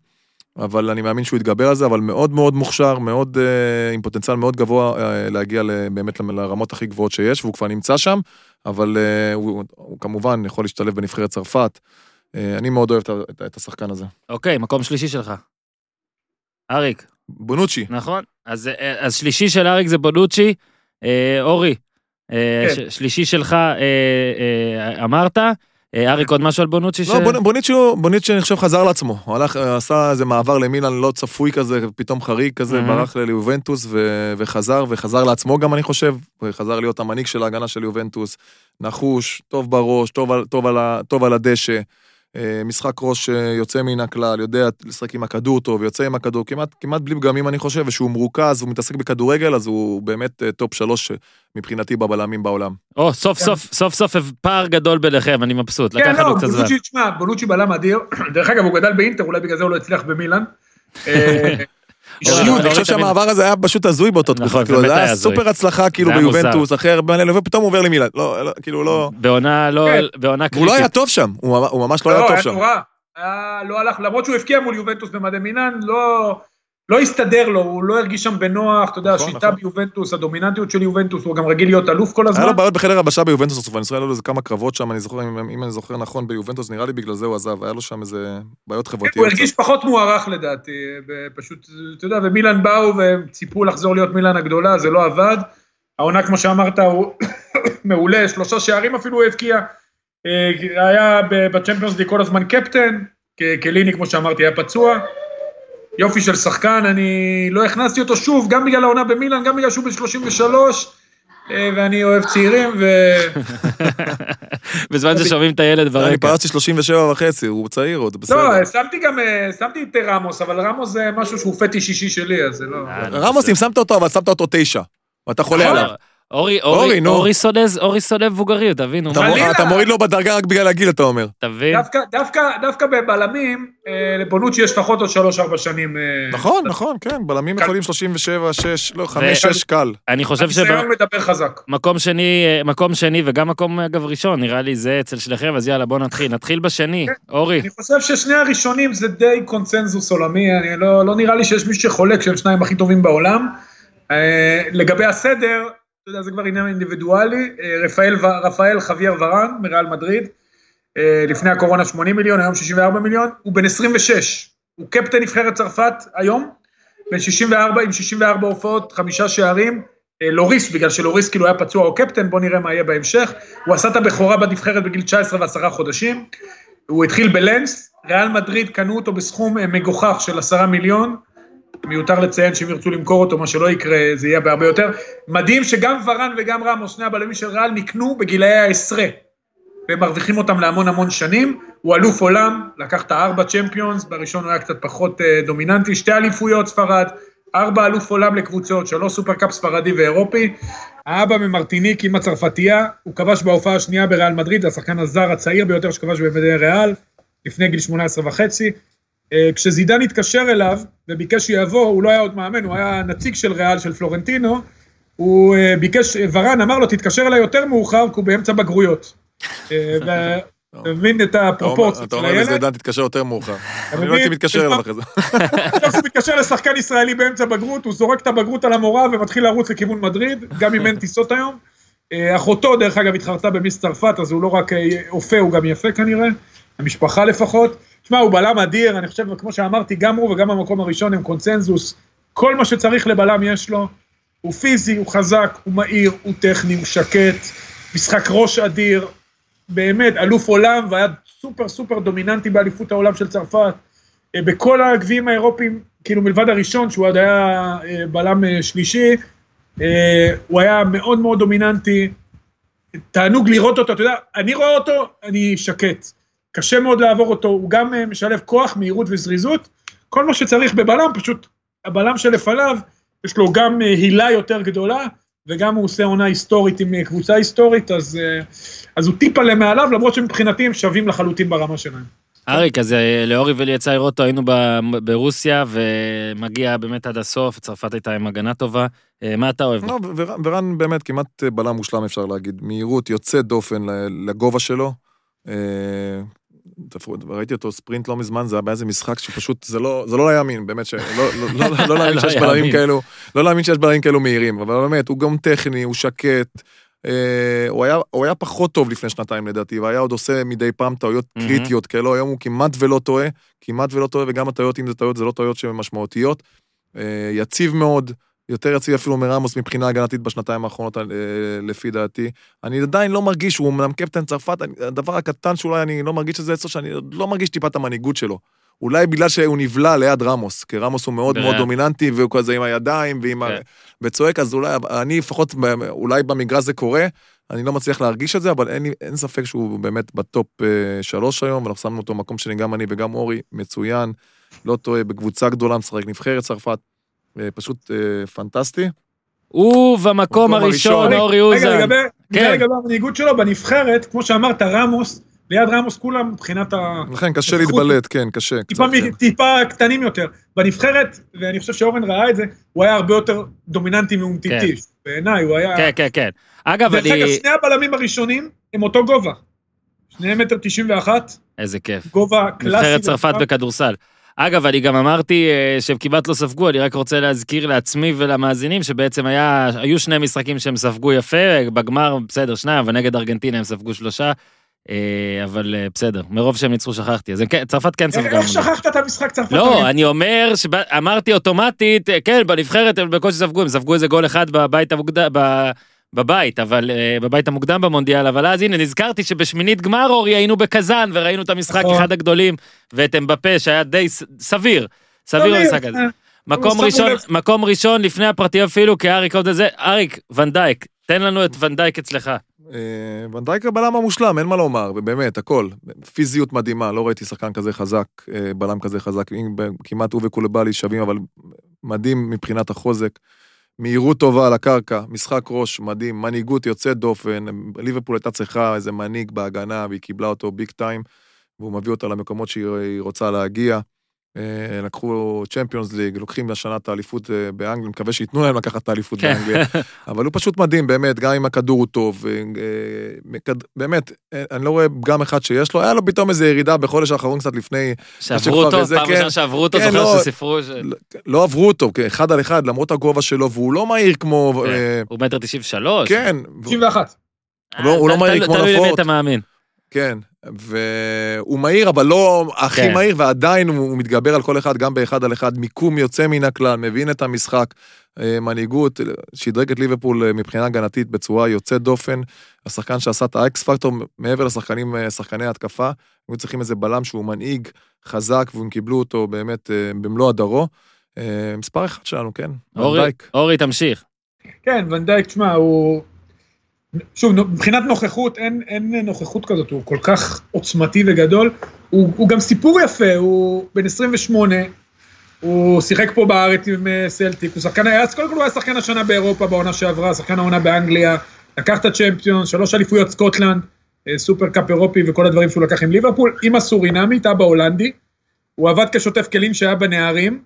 אבל אני מאמין שהוא יתגבר על זה, אבל מאוד מאוד מוכשר, מאוד, אה, עם פוטנציאל מאוד גבוה להגיע באמת לרמות הכי גבוהות שיש, והוא כבר נמצא שם, אבל uh, הוא, הוא כמובן יכול להשתלב בנבחרת צרפת. Uh, אני מאוד אוהב את, את, את השחקן הזה. אוקיי, מקום שלישי שלך. אריק. בונוצ'י. נכון. אז, אז שלישי של אריק זה בונוצ'י. אה, אורי, אה, כן. ש, שלישי שלך אה, אה, אמרת. אה, אריק, עוד משהו על בונוצ'י? לא, בונ- בוניצ'י, הוא- בוניצ'י אני חושב חזר לעצמו. הוא הלך, עשה איזה מעבר למילאן לא צפוי כזה, פתאום חריג כזה, Mhm. ברח ליובנטוס ו- וחזר, וחזר לעצמו גם אני חושב, וחזר להיות המנהיג של ההגנה של יובנטוס. נחוש, טוב בראש, טוב על, טוב על, טוב על הדשא. אה, משחק ראש אה, יוצא מן הכלל, יודע לשחק עם הכדור טוב, יוצא עם הכדור, כמעט, כמעט בלי פגמים אני חושב, ושהוא מרוכז, הוא מתעסק בכדורגל, אז הוא באמת אה, top שלוש אה, מבחינתי בבלמים בעולם. או, סוף סוף, סוף סוף פער גדול ביניכם, אני מבסוט. כן, לקח לנו לא, קצת זמן. בונוצ'י, תשמע, בונוצ'י בלם אדיר. דרך אגב, הוא גדל באינטר, אולי בגלל זה הוא לא הצליח במילאן. אישיות, לא, אני לא חושב שהמעבר הזה היה פשוט הזוי באותו נכון, תקופה, זה כאילו, זה היה. סופר הצלחה, כאילו. ביובנטוס, אחרי הרבה מלא, ופתאום הוא עובר למילאן, לא, לא, כאילו לא, בעונה לא, כן. בעונה הוא לא היה קריטית. טוב שם, הוא ממש- לא לא, היה טוב שם. נורא. היה- לא הלך, למרות שהוא הבקיע מול יובנטוס במדי מילאן, לא... לא הסתדר לו, הוא לא הרגיש שם בנוח, אתה יודע, נכון, השיטה נכון. ביובנטוס, הדומיננטיות של יובנטוס, הוא גם רגיל להיות אלוף כל היה הזמן. לו בעיות בחדר הלבשה ביובנטוס בסוף, אני זוכר, היה לו איזה כמה קרבות שם, אני זוכר, אם אם אני זוכר נכון, ביובנטוס, נראה לי בגלל זה הוא עזב, היה לו שם איזה בעיות כן, חברתיות. הוא הרגיש פחות מוערך לדעתי, פשוט, אתה יודע, ומילאן באו וציפו לחזור להיות מילאן הגדולה, זה לא עבד. העונה, כמו שאמרת, הוא מעולה, שלושה שערים אפילו הוא הבקיע. אה, היה בצ'מפיונס כל הזמן קפטן, קליני, כמו שאמרתי, היה פצוע. יופי של שחקן, אני לא הכנסתי אותו שוב, גם בגלל העונה במילאן, גם בגלל שהוא בן 33, אה, ואני אוהב צעירים, ו... בזמן ששומעים את הילד אני ברקע. פרצתי 37 וחצי, הוא צעיר עוד, בסדר. לא, שמתי גם, אה, שמתי את רמוס, אבל רמוס זה משהו שהוא פטיש אישי שלי, אז זה לא... רמוס, אם שמת אותו, אבל שמת אותו תשע, ואתה חולה נכון. עליו. אורי, אורי, אורי, נו. אורי סונז, אורי סונב מבוגריות, תבינו, אתה מור-. אתה מוריד לו בדרגה רק בגלל הגיל, אתה אומר. תבין? דווקא, דווקא, דווקא בבלמים, אה, לבונוצ'י יש לפחות עוד 3-4 שנים. אה, נכון, נכון, כן, בלמים קל. יכולים 37, 6, לא, 5, 6 קל. אני חושב הניסיון מדבר חזק. שבמקום שני, אה, מקום שני וגם מקום אגב ראשון, נראה לי זה אצל שניכם, אז יאללה בוא נתחיל. נתחיל בשני, אורי. אני חושב ששני הראשונים זה די קונצנזוס עולמי, אני לא, לא נראה לי שיש מישהו שחולק שהם שניים הכי טובים בעולם. אה, לגבי הסדר, אתה יודע, זה כבר עניין אינדיבידואלי, אה, רפאל, רפאל חוויאר ורן מריאל מדריד, אה, לפני הקורונה 80 מיליון, היום 64 מיליון, הוא בן 26, הוא קפטן נבחרת צרפת היום, בן 64 עם 64 הופעות, חמישה שערים, אה, לוריס, בגלל שלוריס כאילו היה פצוע או קפטן, בוא נראה מה יהיה בהמשך, הוא עשה את הבכורה בנבחרת בגיל 19 ועשרה חודשים, הוא התחיל בלנס, ריאל מדריד קנו אותו בסכום מגוחך של עשרה מיליון, מיותר לציין שאם ירצו למכור אותו, מה שלא יקרה, זה יהיה בהרבה יותר. מדהים שגם ורן וגם רמוס, שני הבלמים של ריאל, נקנו בגילאי העשרה, והם מרוויחים אותם להמון המון שנים. הוא אלוף עולם, לקח את הארבע צ'מפיונס, בראשון הוא היה קצת פחות אה, דומיננטי, שתי אליפויות ספרד, ארבע אלוף עולם לקבוצות, שלוש סופרקאפ ספרדי ואירופי. האבא ממרטיניק עם הצרפתייה, הוא כבש בהופעה השנייה בריאל מדריד, השחקן הזר הצעיר ביותר שכבש במדי ריאל, לפני גיל 18 וחצי. אה, כשזידן התקשר אליו וביקש שיבוא, הוא לא היה עוד מאמן, הוא היה נציג של ריאל, של פלורנטינו, הוא אה, ביקש, ורן אמר לו, תתקשר אליי יותר מאוחר, כי הוא באמצע בגרויות. אתה מבין את אתה אומר- הפרופורציות אתה של אומר הילד? לזידן, תתקשר יותר מאוחר. אני לא? הייתי מתקשר אליו אחרי זה. עכשיו הוא מתקשר לשחקן ישראלי באמצע בגרות, הוא זורק את הבגרות על המורה ומתחיל לרוץ לכיוון מדריד, גם אם אין טיסות היום. אה, אחותו, דרך אגב, התחרתה במיס צרפת, אז הוא לא רק אופה, הוא גם יפה כנראה, המשפחה לפחות. תשמע, הוא בלם אדיר, אני חושב, כמו שאמרתי, גם הוא וגם המקום הראשון הם קונצנזוס. כל מה שצריך לבלם יש לו. הוא פיזי, הוא חזק, הוא מהיר, הוא טכני, הוא שקט, משחק ראש אדיר, באמת, אלוף עולם, והיה סופר סופר דומיננטי באליפות העולם של צרפת. אה, בכל הגביעים האירופיים, כאילו מלבד הראשון, שהוא עוד היה אה, בלם אה, שלישי, הוא היה מאוד מאוד דומיננטי. תענוג לראות אותו, אתה יודע, אני רואה אותו, אני שקט. קשה מאוד לעבור אותו, הוא גם אה, משלב כוח, מהירות וזריזות. כל מה שצריך בבלם, פשוט הבלם שלפניו, יש לו גם אה, הילה יותר גדולה, וגם הוא עושה עונה היסטורית עם אה, קבוצה היסטורית, אז, אז הוא טיפה למעליו, למרות שמבחינתי הם שווים לחלוטין ברמה שלהם. אריק, אז לאורי ולי יצא לראות אותו, היינו ב- ברוסיה, ומגיע באמת עד הסוף, צרפת הייתה עם הגנה טובה. מה אתה אוהב? לא, ורן- באמת כמעט בלם מושלם אפשר להגיד, מהירות יוצאת דופן לגובה שלו. ראיתי אותו ספרינט לא מזמן, זה היה באיזה משחק שפשוט, זה לא, זה לא להאמין, באמת, שלא לא, לא, לא, לא להאמין לא שיש. בלמים כאלו, לא להאמין שיש בלמים כאלו מהירים, אבל באמת, הוא גם טכני, הוא שקט. אה, הוא היה, הוא היה פחות טוב לפני שנתיים לדעתי, והיה עוד עושה מדי פעם טעויות מהמם. קריטיות כאלו, היום הוא כמעט ולא טועה, כמעט ולא טועה, וגם הטעויות, אם זה טעויות, זה לא טעויות שהן משמעותיות. אה, יציב מאוד, יותר יציב אפילו מרמוס מבחינה הגנתית בשנתיים האחרונות, אה, לפי דעתי. אני עדיין לא מרגיש, הוא אמנם קפטן צרפת, הדבר הקטן שאולי אני לא מרגיש שזה אצלו, שאני לא מרגיש טיפה את המנהיגות שלו. אולי בגלל שהוא נבלע ליד רמוס, כי רמוס הוא מאוד מאוד. דומיננטי, והוא כזה עם הידיים ועם ה... כן. וצועק, אז אולי, אני לפחות, אולי במגרש זה קורה, אני לא מצליח להרגיש את זה, אבל אין, אין ספק שהוא באמת בטופ אה, שלוש היום, אנחנו שמנו אותו מקום שני, גם אני וגם אורי, מצוין, לא טועה, בקבוצה גדולה, משחק נבחרת צרפת, פשוט אה, פנטסטי. הוא במקום הראשון. אורי רגע, אוזן. לגבי, כן. כן. לגבי המנהיגות שלו, בנבחרת, כמו שאמרת, רמוס, ליד רמוס כולם מבחינת ה... לכן קשה. להתבלט, כן, קשה. טיפה, קצת, כן. טיפה קטנים יותר. בנבחרת, ואני חושב שאורן ראה את זה, הוא היה הרבה יותר דומיננטי מאומטיטי. בעיניי, הוא היה... כן, כן, כן. אגב, דרך אגב, אני... שני הבלמים הראשונים הם אותו גובה. שניהם מטר תשעים ואחת, איזה כיף. גובה קלאסי. נבחרת צרפת. בכדורסל. אגב, אני גם אמרתי אה, שהם כמעט לא ספגו, אני רק רוצה להזכיר לעצמי ולמאזינים שבעצם היה, היו שני משחקים שהם ספגו יפה, בגמר בסדר שניים, אבל נגד ארגנטינה הם ספגו שלושה, אה, אבל אה, בסדר, מרוב שהם ניצחו שכחתי, אז כן- צרפת כן ספגה. איך שכחת את המשחק צרפת? לא, אני אומר, אמרתי אוטומטית, כן, בנבחרת הם בקושי ספגו, הם ספגו איזה גול אחד בבית המוקדם, בבית, אבל אה, בבית המוקדם במונדיאל, אבל אז הנה נזכרתי שבשמינית גמר אורי היינו בקזאן וראינו את המשחק נכון. אחד הגדולים, ואת אמבפה שהיה די ס- סביר, סביר המשחק הזה. אה, מקום ראשון. מקום ראשון לפני הפרטי אפילו, כי אריק עוד איזה, אריק, ונדייק, תן לנו את ונדייק אצלך. אה, ונדייק הבלם המושלם, אין מה לומר, באמת, הכל. פיזיות מדהימה, לא ראיתי שחקן כזה חזק, בלם כזה חזק, כמעט הוא וקולבאלי שווים, אבל מדהים מבחינת החוזק. מהירות טובה על הקרקע, משחק ראש מדהים, מנהיגות יוצאת דופן, ליברפול הייתה צריכה איזה מנהיג בהגנה, והיא קיבלה אותו ביג טיים, והוא מביא אותה למקומות שהיא רוצה להגיע. אה, לקחו צ'מפיונס ליג, לוקחים השנה את האליפות אה, באנגליה, מקווה שייתנו להם לקחת את האליפות כן. באנגליה. אבל הוא פשוט מדהים, באמת, גם אם הכדור הוא טוב, אה, מקד- באמת, אני לא רואה פגם אחד שיש לו, היה לו פתאום איזה ירידה בחודש האחרון קצת לפני, שעברו אותו, פעם כן, ראשונה שעברו אותו, כן, זוכר לא- שסיפרו ש... לא עברו אותו, כן, אחד על אחד, למרות הגובה שלו, והוא לא מהיר כמו... הוא מטר תשעים ושלוש. כן, 91. הוא לא- הוא לא מהיר כמו תלוי למי. אתה מאמין. כן, והוא מהיר, אבל לא הכי כן. מהיר, ועדיין הוא מתגבר על כל אחד, גם באחד על אחד, מיקום יוצא מן הכלל, מבין את המשחק, אה, מנהיגות, שדרג את ליברפול אה, מבחינה הגנתית בצורה יוצאת דופן, השחקן שעשה את האקס פקטור מעבר לשחקנים, אה, שחקני התקפה, היו צריכים איזה בלם שהוא מנהיג חזק, והם קיבלו אותו באמת במלוא הדרו. מספר אחד שלנו, כן, אורי. אורי, תמשיך. כן, ונדייק, תשמע, הוא... שוב, מבחינת נוכחות, אין, אין נוכחות כזאת, הוא כל כך עוצמתי וגדול. הוא, הוא גם סיפור יפה, הוא בן 28, הוא שיחק פה בארץ עם אה, סלטיק, הוא שחקן היה, אז קודם כל הוא היה שחקן השנה באירופה בעונה שעברה, שחקן העונה באנגליה, לקח את הצ'מפיון, שלוש אליפויות סקוטלנד, אה, Super Cup אירופי וכל הדברים שהוא לקח עם ליברפול, אמא סורינמית, אבא הולנדי, הוא עבד כשוטף כלים שהיה בנערים.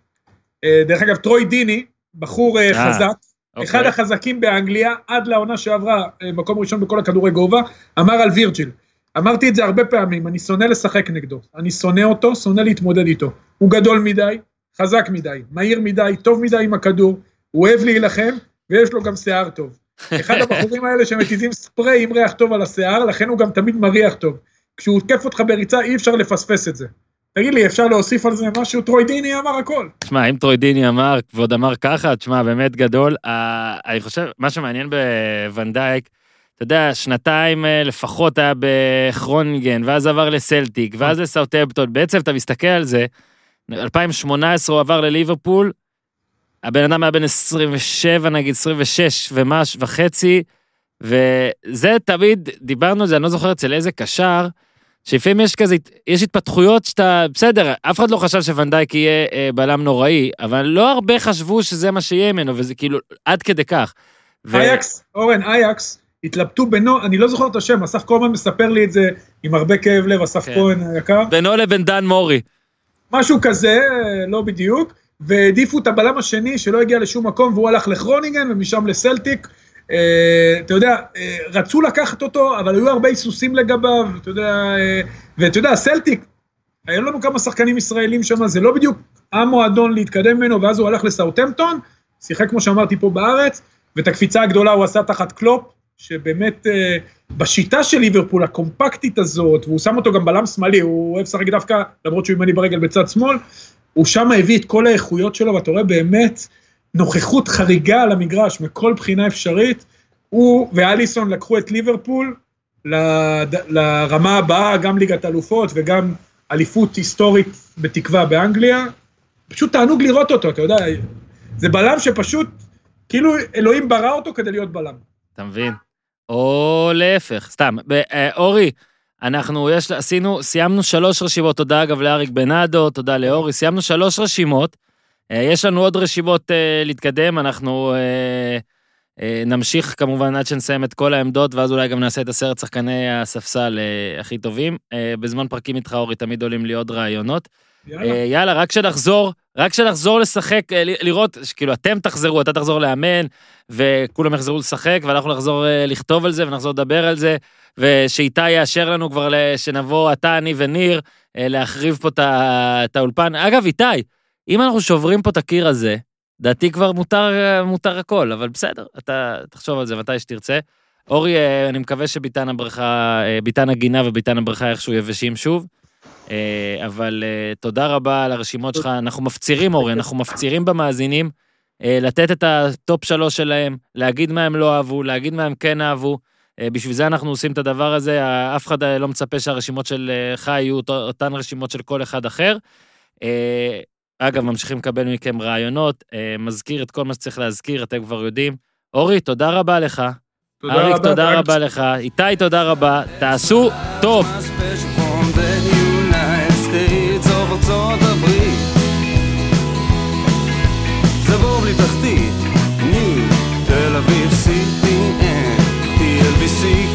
אה, דרך אגב, טרוי דיני, בחור חזק, אוקיי. אחד החזקים באנגליה, עד לעונה שעברה, אה, מקום ראשון בכל הכדורי גובה, אמר על וירג'יל. אמרתי את זה הרבה פעמים, אני שונא לשחק נגדו. אני שונא אותו, שונא להתמודד איתו. הוא גדול מדי, חזק מדי, מהיר מדי, טוב מדי עם הכדור, הוא אוהב להילחם, ויש לו גם שיער טוב. אחד הבחורים האלה שמתיזים ספרי עם ריח טוב על השיער, לכן הוא גם תמיד מריח טוב. כשהוא תוקף אותך בריצה, אי אפשר לפספס את זה. תגיד לי, אפשר להוסיף על זה משהו? טרוידיני אמר הכל. תשמע, אם טרוידיני אמר, ועוד אמר ככה, תשמע, באמת גדול. אה, אני חושב, מה שמעניין בוונדייק, אתה יודע, שנתיים אה, לפחות היה בכרונינגן, ואז עבר לסלטיק, ואז לסאוטהמפטון. בעצם, אתה מסתכל על זה, 2018 הוא עבר לליברפול, הבן אדם היה בן 27, נגיד 26 ומש וחצי, וזה תמיד, דיברנו על זה, אני לא זוכר אצל איזה קשר, שלפעמים יש כזה, יש התפתחויות שאתה, בסדר, אף אחד לא חשב שוונדייק יהיה אה, בלם נוראי, אבל לא הרבה חשבו שזה מה שיהיה ממנו, וזה כאילו, עד כדי כך. ו- אייקס, אורן, אייקס, התלבטו בינו, אני לא זוכר את השם, אסף כהן מספר לי את זה עם הרבה כאב לב, אסף כן. כהן היקר. בינו לבין דן מורי. משהו כזה, לא בדיוק, והעדיפו את הבלם השני שלא הגיע לשום מקום, והוא הלך לכרונינגן ומשם לסלטיק. אה, אתה יודע, אה, רצו לקחת אותו, אבל היו הרבה היסוסים לגביו, אתה יודע, אה, ואתה יודע, סלטיק, היו לנו כמה שחקנים ישראלים שם, זה לא בדיוק המועדון להתקדם ממנו, ואז הוא הלך לסאוטהמפטון, שיחק כמו שאמרתי פה בארץ, ואת הקפיצה הגדולה הוא עשה תחת קלופ, שבאמת בשיטה של ליברפול, הקומפקטית הזאת, והוא שם אותו גם בלם שמאלי, הוא אוהב לשחק דווקא, למרות שהוא ימני ברגל בצד שמאל, הוא שם הביא את כל האיכויות שלו, ואתה רואה באמת נוכחות חריגה על המגרש מכל בחינה אפשרית. הוא ואליסון לקחו את ליברפול לד- לרמה הבאה, גם ליגת אלופות וגם אליפות היסטורית בתקווה באנגליה. פשוט תענוג לראות אותו, אתה יודע, זה בלם שפשוט, כאילו אלוהים ברא אותו כדי להיות בלם. אתה מבין? או להפך, סתם. אה, אורי, אנחנו יש, עשינו, סיימנו שלוש רשימות, תודה אגב לאריק בנאדו, תודה לאורי, סיימנו שלוש רשימות. אה, יש לנו עוד רשימות אה, להתקדם, אנחנו אה, אה, נמשיך כמובן עד שנסיים את כל העמדות, ואז אולי גם נעשה את עשרת שחקני הספסל אה, הכי טובים. אה, בזמן פרקים איתך, אורי, תמיד עולים לי עוד רעיונות. יאללה. אה, יאללה, רק שנחזור, רק שנחזור לשחק, ל- לראות, כאילו, אתם תחזרו, אתה תחזור לאמן, וכולם יחזרו לשחק, ואנחנו נחזור אה, לכתוב על זה, ונחזור לדבר על זה, ושאיתי יאשר לנו כבר שנבוא, אתה, אני וניר, אה, להחריב פה את האולפן. אגב, איתי, אם אנחנו שוברים פה את הקיר הזה, דעתי כבר מותר, מותר הכל, אבל בסדר, אתה תחשוב על זה מתי שתרצה. אורי, אה, אני מקווה שביתן הבריכה, אה, ביתן הגינה וביתן הבריכה איכשהו יבשים שוב. אה, אבל תודה רבה על הרשימות שלך. אנחנו מפצירים, אורי, אנחנו מפצירים במאזינים לתת את ה top שלוש שלהם, להגיד מה הם לא אהבו, להגיד מה הם כן אהבו. אה, בשביל זה אנחנו עושים את הדבר הזה, אף אחד לא מצפה שהרשימות שלך יהיו אותן רשימות של כל אחד אחר. אגב, ממשיכים לקבל מכם רעיונות, אה, מזכיר את כל מה שצריך להזכיר, אתם כבר יודעים. אורי, תודה רבה לך. תודה אריק, רבה. תודה רבה לך. איתי, תודה רבה. תעשו טוב. תחתית, תל אביב, CPN, TLBC